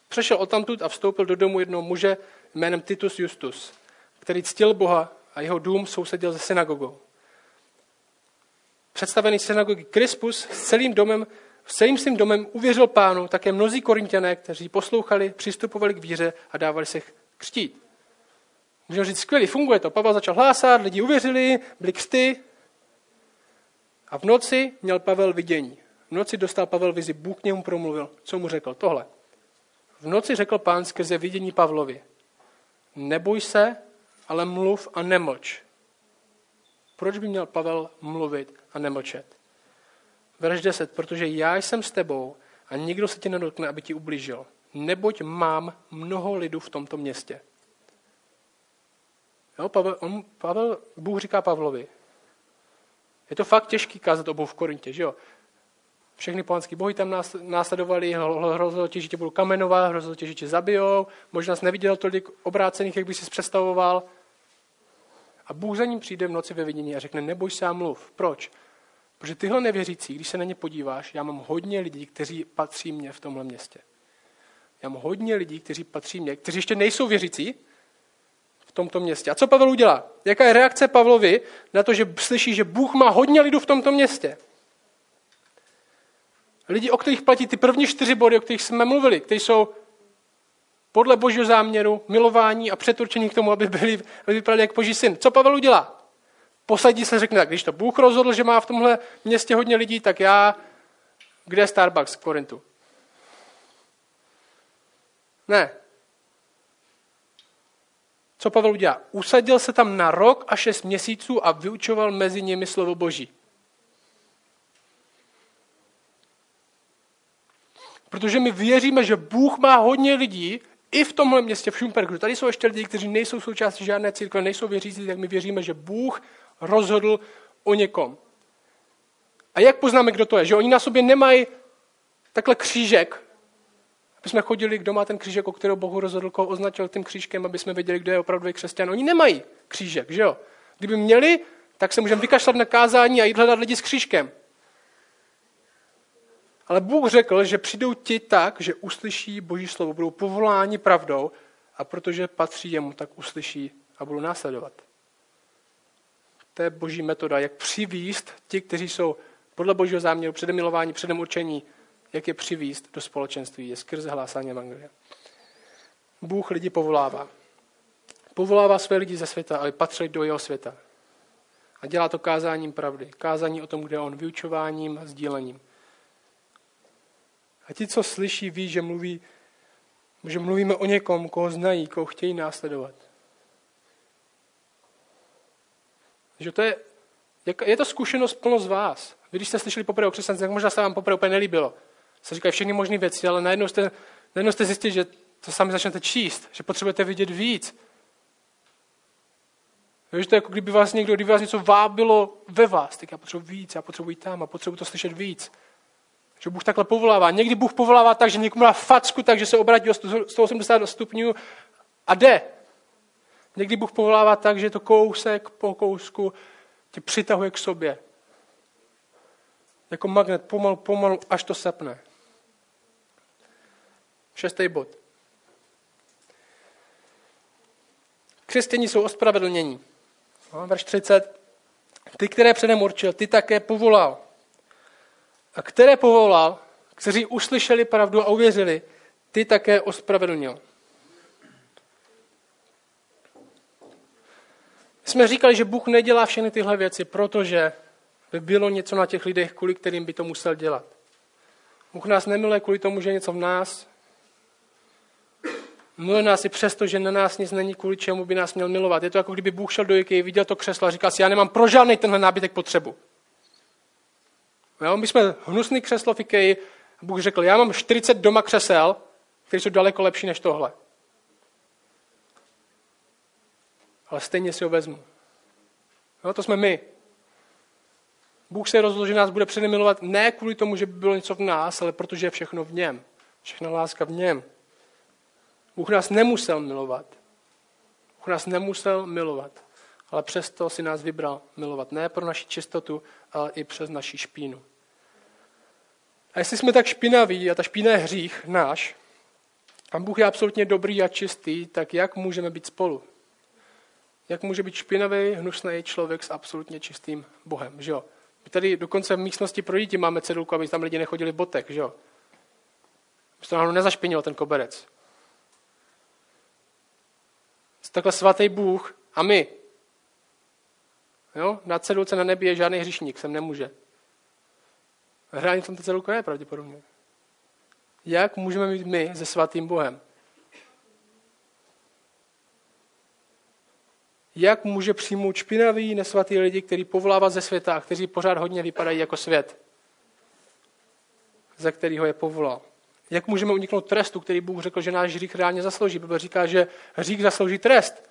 Přešel odtamtud a vstoupil do domu jednoho muže jménem Titus Justus, který ctil Boha a jeho dům sousedil se synagogou. Představený synagogy Krispus s celým domem, s celým svým domem uvěřil pánu, také mnozí korintěné, kteří poslouchali, přistupovali k víře a dávali se křtít. Můžeme říct, skvělý, funguje to. Pavel začal hlásat, lidi uvěřili, byli křty. A v noci měl Pavel vidění. V noci dostal Pavel vizi, Bůh k němu promluvil. Co mu řekl? Tohle. V noci řekl pán skrze vidění Pavlovi. Neboj se, ale mluv a nemlč. Proč by měl Pavel mluvit a nemlčet? Verš 10. Protože já jsem s tebou a nikdo se ti nedotkne, aby ti ublížil. Neboť mám mnoho lidů v tomto městě. Jo, Pavel, on, Pavel, Bůh říká Pavlovi. Je to fakt těžký kázat obou v Korintě, že jo? Všechny pohanské bohy tam následovali, hrozilo ti, že tě budou kamenovat, hrozilo ti, že tě zabijou, možná jsi neviděl tolik obrácených, jak by si představoval. A Bůh za ním přijde v noci ve vidění a řekne, neboj se a mluv. Proč? Protože tyhle nevěřící, když se na ně podíváš, já mám hodně lidí, kteří patří mě v tomhle městě. Já mám hodně lidí, kteří patří mě, kteří ještě nejsou věřící tomto městě. A co Pavel udělá? Jaká je reakce Pavlovi na to, že slyší, že Bůh má hodně lidů v tomto městě? Lidi, o kterých platí ty první čtyři body, o kterých jsme mluvili, kteří jsou podle božího záměru, milování a přeturčení k tomu, aby byli, aby vypadali jak boží syn. Co Pavel udělá? Posadí se řekne, tak když to Bůh rozhodl, že má v tomhle městě hodně lidí, tak já, kde je Starbucks v Korintu? Ne. Co Pavel udělá? Usadil se tam na rok a šest měsíců a vyučoval mezi nimi slovo Boží. Protože my věříme, že Bůh má hodně lidí i v tomhle městě, v Šumperku. Tady jsou ještě lidi, kteří nejsou součástí žádné církve, nejsou věřící, tak my věříme, že Bůh rozhodl o někom. A jak poznáme, kdo to je? Že oni na sobě nemají takhle křížek, aby jsme chodili, kdo má ten křížek, o kterého Bohu rozhodl, koho označil tím křížkem, aby jsme věděli, kdo je opravdu křesťan. Oni nemají křížek, že jo? Kdyby měli, tak se můžeme vykašlat na kázání a jít hledat lidi s křížkem. Ale Bůh řekl, že přijdou ti tak, že uslyší Boží slovo, budou povoláni pravdou a protože patří jemu, tak uslyší a budou následovat. To je boží metoda, jak přivíst ti, kteří jsou podle božího záměru, předem milování, předem určení, jak je přivíst do společenství, je skrze hlásání Evangelia. Bůh lidi povolává. Povolává své lidi ze světa, aby patřili do jeho světa. A dělá to kázáním pravdy. Kázání o tom, kde on, vyučováním a sdílením. A ti, co slyší, ví, že, mluví, že mluvíme o někom, koho znají, koho chtějí následovat. Že to je, je to zkušenost plno z vás. Vy, když jste slyšeli poprvé o křesťanství, tak možná se vám poprvé úplně nelíbilo. Se říkají všechny možné věci, ale najednou jste, najednou jste zjistili, že to sami začnete číst, že potřebujete vidět víc. Víš, to je jako kdyby vás někdo, kdyby vás něco vábilo ve vás, tak já potřebuji víc, já potřebuji tam a potřebuji to slyšet víc. Že Bůh takhle povolává. Někdy Bůh povolává tak, že někomu dá facku, takže se obrátí o 180 stupňů a jde. Někdy Bůh povolává tak, že to kousek po kousku tě přitahuje k sobě. Jako magnet, pomalu, pomalu, až to sepne. Šestý bod. Křesťaní jsou ospravedlnění. Verš 30. Ty, které předem určil, ty také povolal. A které povolal, kteří uslyšeli pravdu a uvěřili, ty také ospravedlnil. jsme říkali, že Bůh nedělá všechny tyhle věci, protože by bylo něco na těch lidech, kvůli kterým by to musel dělat. Bůh nás nemiluje kvůli tomu, že je něco v nás. Miluje nás i přesto, že na nás nic není, kvůli čemu by nás měl milovat. Je to jako kdyby Bůh šel do Ikea, viděl to křeslo a říkal si, já nemám pro žádný tenhle nábytek potřebu. Jo, my jsme hnusný křeslo v Ikea, Bůh řekl, já mám 40 doma křesel, které jsou daleko lepší než tohle. ale stejně si ho vezmu. No, to jsme my. Bůh se rozhodl, že nás bude předem milovat ne kvůli tomu, že by bylo něco v nás, ale protože je všechno v něm. Všechna láska v něm. Bůh nás nemusel milovat. Bůh nás nemusel milovat, ale přesto si nás vybral milovat. Ne pro naši čistotu, ale i přes naši špínu. A jestli jsme tak špinaví, a ta špína je hřích náš, a Bůh je absolutně dobrý a čistý, tak jak můžeme být spolu? jak může být špinavý, hnusný člověk s absolutně čistým Bohem, že jo? My tady dokonce v místnosti pro děti máme cedulku, aby tam lidi nechodili v botek, že jo? Aby to náhodou nezašpinil ten koberec. Jsi takhle svatý Bůh a my. Jo? Na cedulce na nebi je žádný hřišník, sem nemůže. Hrání v tom ta cedulka je pravděpodobně. Jak můžeme být my se svatým Bohem? jak může přijmout špinavý, nesvatý lidi, který povolává ze světa, kteří pořád hodně vypadají jako svět, za kterého je povolal. Jak můžeme uniknout trestu, který Bůh řekl, že náš hřích reálně zaslouží? Bible říká, že hřích zaslouží trest.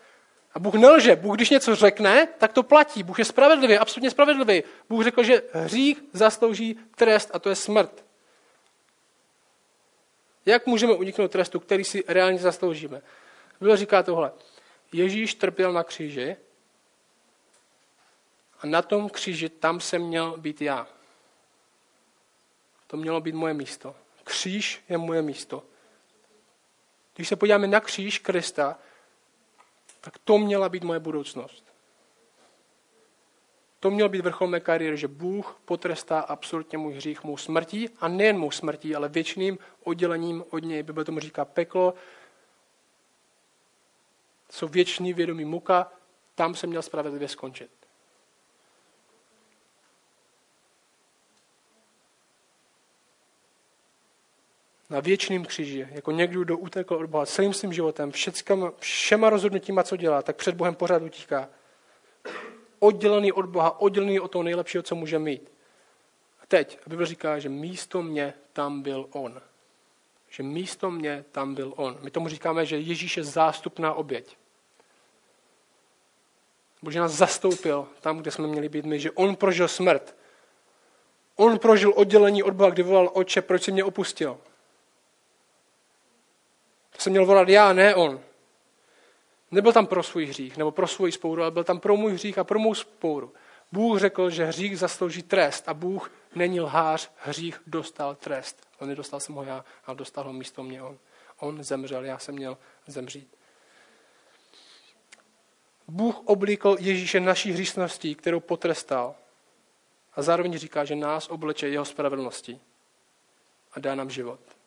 A Bůh nelže. Bůh, když něco řekne, tak to platí. Bůh je spravedlivý, absolutně spravedlivý. Bůh řekl, že hřích zaslouží trest a to je smrt. Jak můžeme uniknout trestu, který si reálně zasloužíme? Bible říká tohle. Ježíš trpěl na kříži a na tom kříži tam jsem měl být já. To mělo být moje místo. Kříž je moje místo. Když se podíváme na kříž Krista, tak to měla být moje budoucnost. To měl být vrchol mé kariéry, že Bůh potrestá absolutně můj hřích, mou smrtí a nejen mou smrtí, ale věčným oddělením od něj. Bible tomu říká peklo, jsou věčný vědomí muka, tam se měl spravedlivě skončit. Na věčným kříži, jako někdo, kdo utekl od Boha celým svým životem, všeckama, všema rozhodnutíma, co dělá, tak před Bohem pořád utíká. Oddělený od Boha, oddělený od toho nejlepšího, co může mít. A teď, Bible říká, že místo mě tam byl On. Že místo mě tam byl On. My tomu říkáme, že Ježíš je zástupná oběť. Bože nás zastoupil tam, kde jsme měli být my, že On prožil smrt. On prožil oddělení od Boha, kdy volal Oče, proč si mě opustil? Jsem měl volat já, ne on. Nebyl tam pro svůj hřích nebo pro svůj spouru, ale byl tam pro můj hřích a pro mou spouru. Bůh řekl, že hřích zaslouží trest a Bůh není lhář, hřích dostal trest. On nedostal jsem ho já, ale dostal ho místo mě on. On zemřel, já jsem měl zemřít. Bůh oblíkl Ježíše naší hříšností, kterou potrestal. A zároveň říká, že nás obleče jeho spravedlností a dá nám život.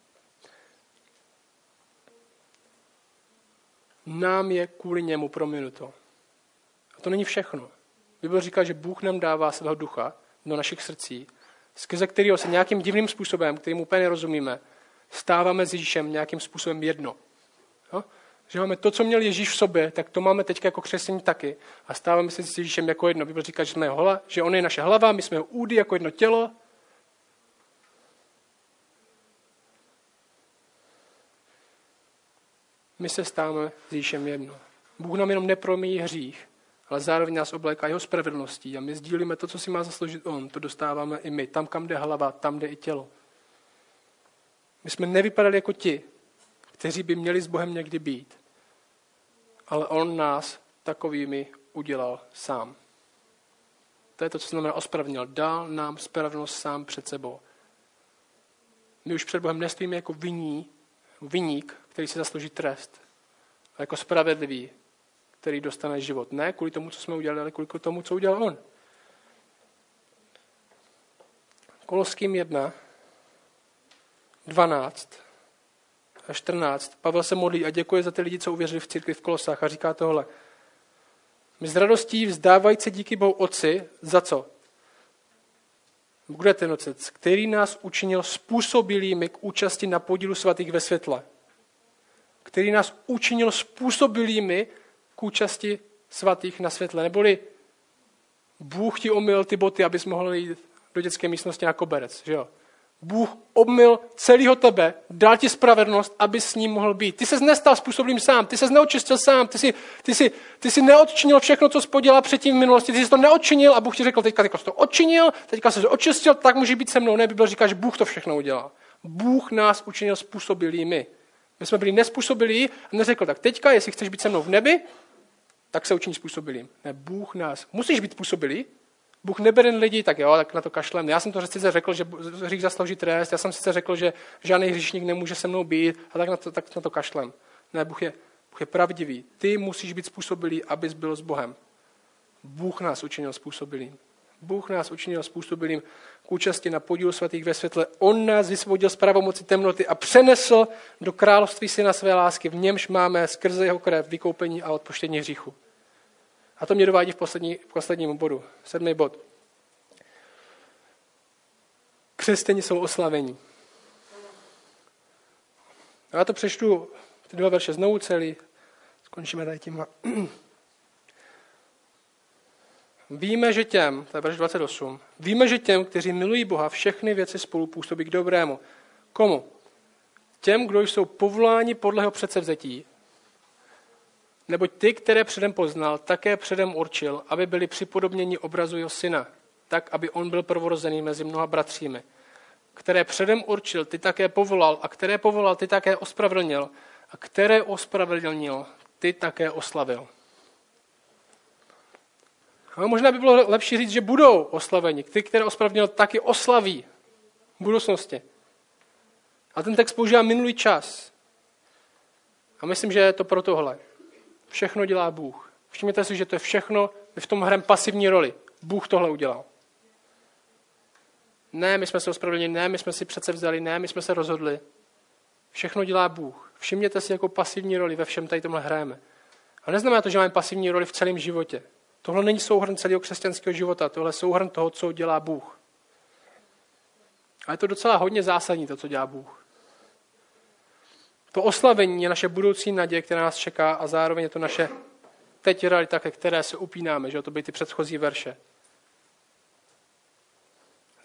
Nám je kvůli němu prominuto. A to není všechno. Bible říká, že Bůh nám dává svého ducha do našich srdcí, skrze kterého se nějakým divným způsobem, kterým úplně nerozumíme, stáváme s Ježíšem nějakým způsobem jedno. Jo? Že máme to, co měl Ježíš v sobě, tak to máme teď jako křesení taky. A stáváme se s Ježíšem jako jedno. Bible říká, že, jsme jeho hlava, že on je naše hlava, my jsme jeho údy jako jedno tělo my se stáváme s Ježíšem jedno. Bůh nám jenom nepromíjí hřích, ale zároveň nás obléká jeho spravedlností a my sdílíme to, co si má zasloužit on, to dostáváme i my. Tam, kam jde hlava, tam jde i tělo. My jsme nevypadali jako ti, kteří by měli s Bohem někdy být, ale on nás takovými udělal sám. To je to, co znamená ospravedlnil. Dal nám spravedlnost sám před sebou. My už před Bohem nestojíme jako viní, viník, který si zaslouží trest. A jako spravedlivý, který dostane život. Ne kvůli tomu, co jsme udělali, ale kvůli tomu, co udělal on. Koloským 1, 12 a 14. Pavel se modlí a děkuje za ty lidi, co uvěřili v církvi v Kolosách a říká tohle. My s radostí vzdávající díky Bohu Otci, za co? Je ten Otec? Který nás učinil způsobilými k účasti na podílu svatých ve světle který nás učinil způsobilými k účasti svatých na světle. Neboli Bůh ti omyl ty boty, abys mohl jít do dětské místnosti na koberec. Že jo? Bůh obmyl celého tebe, dal ti spravedlnost, aby s ním mohl být. Ty se nestal způsobilým sám, ty se neočistil sám, ty si, ty si, ty si neodčinil všechno, co podělal předtím v minulosti, ty jsi to neodčinil a Bůh ti řekl, teďka, teďka jsi to odčinil, teďka jsi to očistil, tak může být se mnou. Ne, Bible říká, že Bůh to všechno udělal. Bůh nás učinil způsobilými. My jsme byli nespůsobilí a neřekl, tak teďka, jestli chceš být se mnou v nebi, tak se učiní způsobilým. Ne, Bůh nás. Musíš být způsobilý. Bůh nebere lidi, tak jo, tak na to kašlem. Já jsem to sice řekl, že hřích zaslouží trest, já jsem sice řekl, že žádný hříšník nemůže se mnou být, a tak na to, tak na to kašlem. Ne, Bůh je, Bůh je pravdivý. Ty musíš být způsobilý, abys byl s Bohem. Bůh nás učinil způsobilým. Bůh nás učinil způsobilým účasti na podílu svatých ve světle. On nás vysvobodil z pravomoci temnoty a přenesl do království syna své lásky. V němž máme skrze jeho krev vykoupení a odpuštění hříchu. A to mě dovádí v, poslední, v posledním bodu. Sedmý bod. Křesťani jsou oslavení. Já to přečtu ty dva verše znovu celý. Skončíme tady tím. Víme, že těm, to je verš 28, víme, že těm, kteří milují Boha, všechny věci spolu působí k dobrému. Komu? Těm, kdo jsou povoláni podle jeho předsevzetí. Neboť ty, které předem poznal, také předem určil, aby byli připodobněni obrazu jeho syna, tak, aby on byl prvorozený mezi mnoha bratřími. Které předem určil, ty také povolal, a které povolal, ty také ospravedlnil, a které ospravedlnil, ty také oslavil. A možná by bylo lepší říct, že budou oslaveni. Ty, které ospravedlnil, taky oslaví v budoucnosti. A ten text používá minulý čas. A myslím, že je to pro tohle. Všechno dělá Bůh. Všimněte si, že to je všechno v tom hrem pasivní roli. Bůh tohle udělal. Ne, my jsme se ospravedlnili, ne, my jsme si přece vzali, ne, my jsme se rozhodli. Všechno dělá Bůh. Všimněte si, jakou pasivní roli ve všem tady tomhle hrajeme. A neznamená to, že máme pasivní roli v celém životě. Tohle není souhrn celého křesťanského života, tohle je souhrn toho, co dělá Bůh. A je to docela hodně zásadní, to, co dělá Bůh. To oslavení je naše budoucí naděje, která nás čeká a zároveň je to naše teď realita, ke které se upínáme, že to byly ty předchozí verše.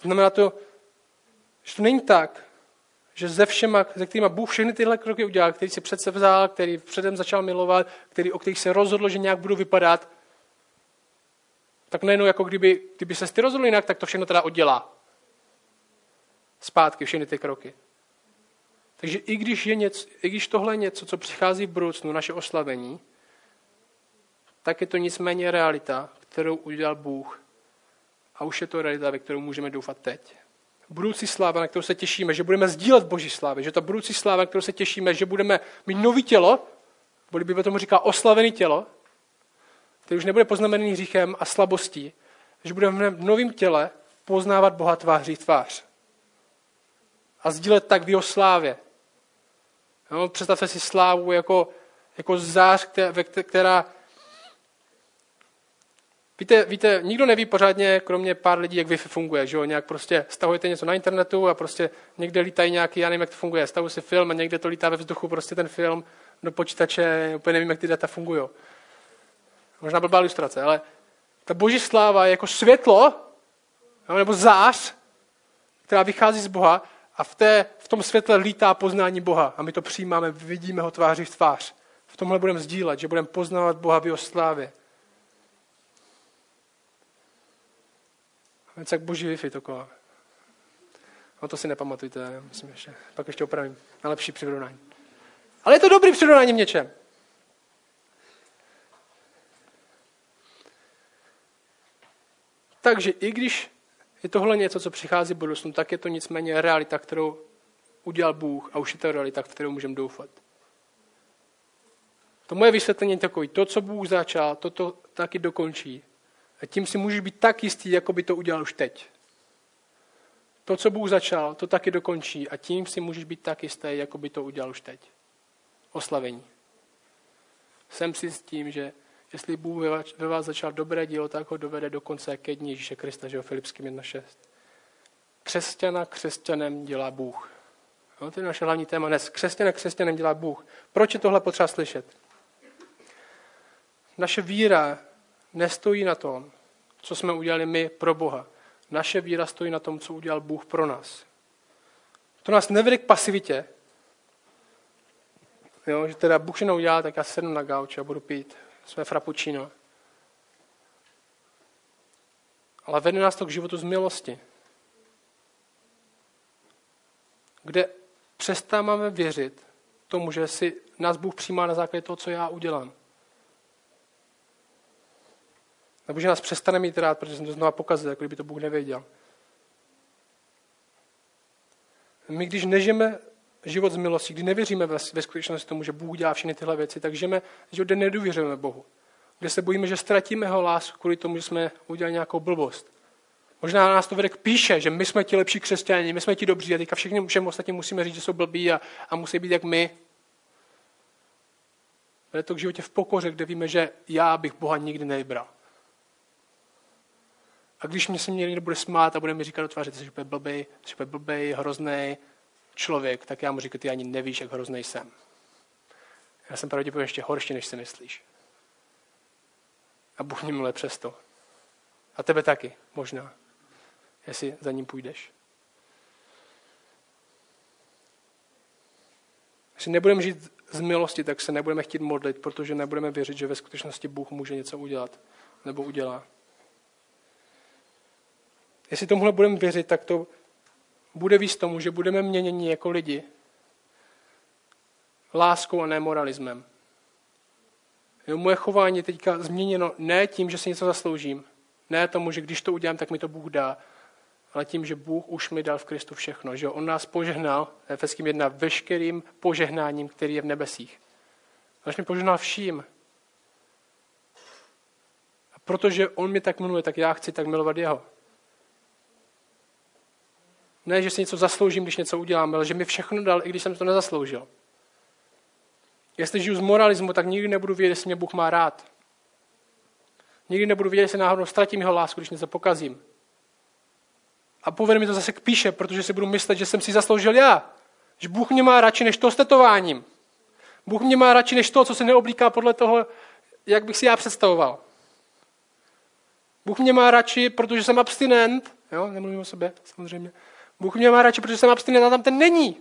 Znamená to, že to není tak, že ze všema, ze kterými Bůh všechny tyhle kroky udělal, který si přece vzal, který předem začal milovat, který, o kterých se rozhodl, že nějak budou vypadat, tak najednou jako kdyby, kdyby se ty rozhodl jinak, tak to všechno teda oddělá. Zpátky všechny ty kroky. Takže i když, je něco, i když tohle je něco, co přichází v budoucnu, naše oslavení, tak je to nicméně realita, kterou udělal Bůh. A už je to realita, ve kterou můžeme doufat teď. Budoucí sláva, na kterou se těšíme, že budeme sdílet Boží slávy, že ta budoucí sláva, na kterou se těšíme, že budeme mít nový tělo, nebo by tomu říká oslavený tělo, který už nebude poznamený hříchem a slabostí, že budeme v novém těle poznávat Boha tváří tvář. A sdílet tak v jeho slávě, No, představte si slávu jako, jako zář, která... Víte, víte, nikdo neví pořádně, kromě pár lidí, jak Wi-Fi funguje. Že jo? Nějak prostě stahujete něco na internetu a prostě někde lítají nějaký, já nevím, jak to funguje, stahuji si film a někde to lítá ve vzduchu, prostě ten film do počítače, úplně nevím, jak ty data fungují. Možná blbá ilustrace, ale ta boží sláva je jako světlo, nebo zář, která vychází z Boha a v, té, v tom světle lítá poznání Boha a my to přijímáme, vidíme ho tváří v tvář. V tomhle budeme sdílet, že budeme poznávat Boha v jeho slávě. Něco jak boží Wi-Fi taková. No to si nepamatujte, myslím ještě, pak ještě opravím na lepší přirovnání. Ale je to dobrý přirovnání v něčem. Takže i když je tohle něco, co přichází v budoucnu, tak je to nicméně realita, kterou udělal Bůh a už je to realita, kterou můžeme doufat. To moje vysvětlení je takový, to, co Bůh začal, to, to taky dokončí. A tím si můžeš být tak jistý, jako by to udělal už teď. To, co Bůh začal, to taky dokončí a tím si můžeš být tak jistý, jako by to udělal už teď. Oslavení. Jsem si s tím, že Jestli Bůh ve vás začal dobré dílo, tak ho dovede do konce ke dní Ježíše Krista, že jo, Filipským 1.6. Křesťana křesťanem dělá Bůh. No, to je naše hlavní téma dnes. Křesťana křesťanem dělá Bůh. Proč je tohle potřeba slyšet? Naše víra nestojí na tom, co jsme udělali my pro Boha. Naše víra stojí na tom, co udělal Bůh pro nás. To nás nevede k pasivitě, jo, že teda Bůh všechno udělá, tak já sednu na gauč a budu pít své frappuccino. Ale vede nás to k životu z milosti. Kde přestáváme věřit tomu, že si nás Bůh přijímá na základě toho, co já udělám. Nebo že nás přestane mít rád, protože jsem to znovu pokazil, jako kdyby to Bůh nevěděl. My, když nežijeme život z milosti, kdy nevěříme ve, skutečnosti tomu, že Bůh dělá všechny tyhle věci, tak žijeme život, kde nedůvěřujeme Bohu. Kde se bojíme, že ztratíme jeho lásku kvůli tomu, že jsme udělali nějakou blbost. Možná nás to vede k píše, že my jsme ti lepší křesťané, my jsme ti dobří a teďka všichni všem ostatním musíme říct, že jsou blbí a, a musí být jak my. Vede to k životě v pokoře, kde víme, že já bych Boha nikdy nevybral. A když mě se mě někdo bude smát a bude mi říkat do tváře, že jsi blbý, jsi blbý, hrozný, člověk, tak já mu říkám, ty ani nevíš, jak hrozný jsem. Já jsem pravděpodobně ještě horší, než si myslíš. A Bůh mě miluje přesto. A tebe taky, možná, jestli za ním půjdeš. Jestli nebudeme žít z milosti, tak se nebudeme chtít modlit, protože nebudeme věřit, že ve skutečnosti Bůh může něco udělat nebo udělá. Jestli tomuhle budeme věřit, tak to bude víc tomu, že budeme měněni jako lidi láskou a ne moralismem. Jo, moje chování je teďka změněno ne tím, že si něco zasloužím, ne tomu, že když to udělám, tak mi to Bůh dá, ale tím, že Bůh už mi dal v Kristu všechno, že On nás požehnal, Efeským 1, veškerým požehnáním, který je v nebesích. Až mi požehnal vším. A protože On mě tak miluje, tak já chci tak milovat Jeho. Ne, že si něco zasloužím, když něco udělám, ale že mi všechno dal, i když jsem to nezasloužil. Jestli žiju z moralismu, tak nikdy nebudu vědět, jestli mě Bůh má rád. Nikdy nebudu vědět, jestli náhodou ztratím jeho lásku, když něco pokazím. A povede mi to zase k píše, protože si budu myslet, že jsem si zasloužil já. Že Bůh mě má radši než to s tetováním. Bůh mě má radši než to, co se neoblíká podle toho, jak bych si já představoval. Bůh mě má radši, protože jsem abstinent. Jo, nemluvím o sobě, samozřejmě. Bůh mě má radši, protože jsem abstinent a tam ten není.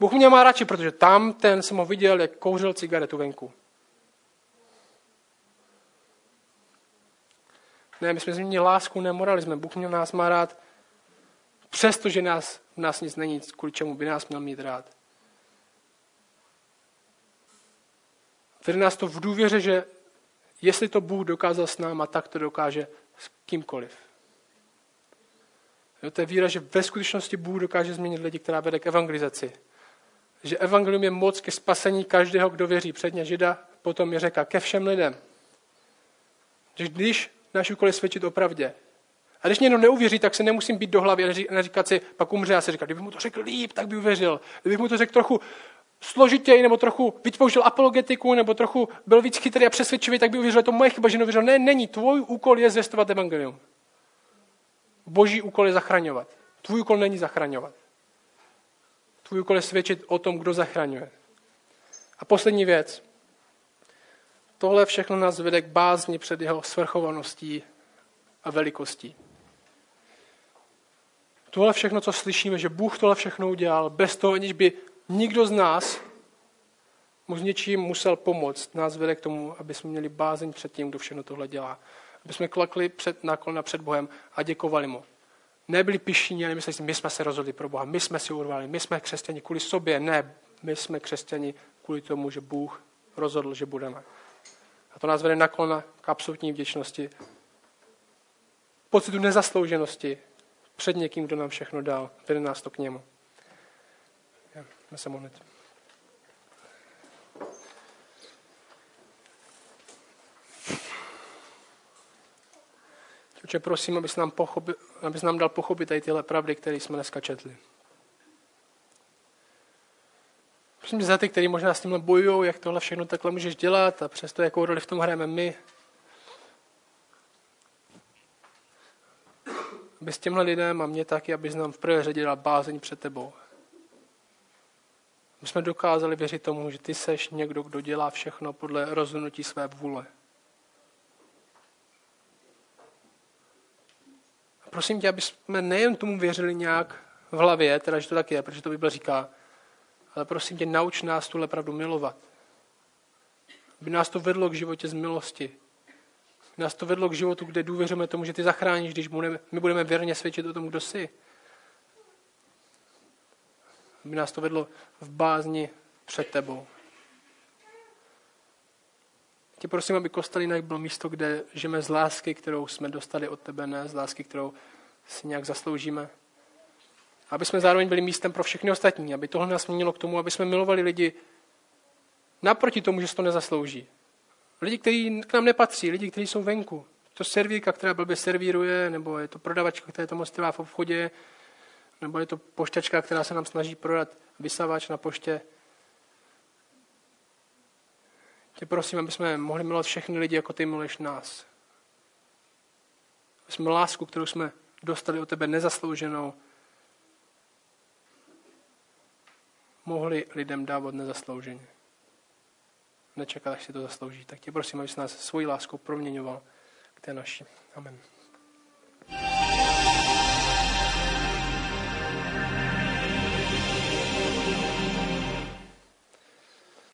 Bůh mě má radši, protože tam ten jsem ho viděl, jak kouřil cigaretu venku. Ne, my jsme změnili lásku, ne moralismem. Bůh mě nás má rád, přestože nás, v nás nic není, kvůli čemu by nás měl mít rád. Vede nás to v důvěře, že jestli to Bůh dokázal s náma, tak to dokáže s kýmkoliv. Jo, to je víra, že ve skutečnosti Bůh dokáže změnit lidi, která vede k evangelizaci. Že evangelium je moc ke spasení každého, kdo věří. Předně Žida, potom je řeka ke všem lidem. Že když náš úkol je svědčit o pravdě. A když někdo neuvěří, tak se nemusím být do hlavy a neříkat si, pak umře a si říkat, kdybych mu to řekl líp, tak by uvěřil. Kdybych mu to řekl trochu složitěji, nebo trochu použil apologetiku, nebo trochu byl víc chytrý a přesvědčivý, tak by uvěřil. To moje chyba, že neuvěřil. Ne, není. Tvůj úkol je zvěstovat evangelium. Boží úkol je zachraňovat. Tvůj úkol není zachraňovat. Tvůj úkol je svědčit o tom, kdo zachraňuje. A poslední věc. Tohle všechno nás vede k bázni před jeho svrchovaností a velikostí. Tohle všechno, co slyšíme, že Bůh tohle všechno udělal, bez toho, aniž by nikdo z nás mu s něčím musel pomoct, nás vede k tomu, aby jsme měli bázeň před tím, kdo všechno tohle dělá. Aby jsme klakli před, náklona před Bohem a děkovali mu. Nebyli pišní, ale mysleli si, my jsme se rozhodli pro Boha, my jsme si urvali, my jsme křesťani kvůli sobě. Ne, my jsme křesťani kvůli tomu, že Bůh rozhodl, že budeme. A to nás vede naklona k absolutní vděčnosti. Pocitu nezaslouženosti před někým, kdo nám všechno dal. Vede nás to k němu. Já, se modlit. Oče, prosím, abys nám, pochopil, abys nám dal pochopit tady tyhle pravdy, které jsme dneska četli. Prosím za ty, kteří možná s tímhle bojují, jak tohle všechno takhle můžeš dělat a přesto jakou roli v tom hrajeme my. Aby s těmhle lidem a mě taky, abys nám v prvé řadě dal bázeň před tebou. My jsme dokázali věřit tomu, že ty seš někdo, kdo dělá všechno podle rozhodnutí své vůle. Prosím tě, aby jsme nejen tomu věřili nějak v hlavě, teda že to tak je, protože to Bible říká, ale prosím tě, nauč nás tuhle pravdu milovat. Aby nás to vedlo k životě z milosti. Aby nás to vedlo k životu, kde důvěřujeme tomu, že ty zachráníš, když budeme, my budeme věrně svědčit o tom, kdo jsi. Aby nás to vedlo v bázni před tebou. Tě prosím, aby kostelínek byl místo, kde žijeme z lásky, kterou jsme dostali od tebe, ne z lásky, kterou si nějak zasloužíme aby jsme zároveň byli místem pro všechny ostatní, aby tohle nás měnilo k tomu, aby jsme milovali lidi naproti tomu, že se to nezaslouží. Lidi, kteří k nám nepatří, lidi, kteří jsou venku. To servírka, která blbě servíruje, nebo je to prodavačka, která je to moc v obchodě, nebo je to pošťačka, která se nám snaží prodat vysavač na poště. Tě prosím, aby jsme mohli milovat všechny lidi, jako ty miluješ nás. Aby jsme lásku, kterou jsme dostali od tebe nezaslouženou, mohli lidem dávat nezaslouženě. Nečekat, až si to zaslouží. Tak tě prosím, abys nás svojí láskou proměňoval k té naší. Amen.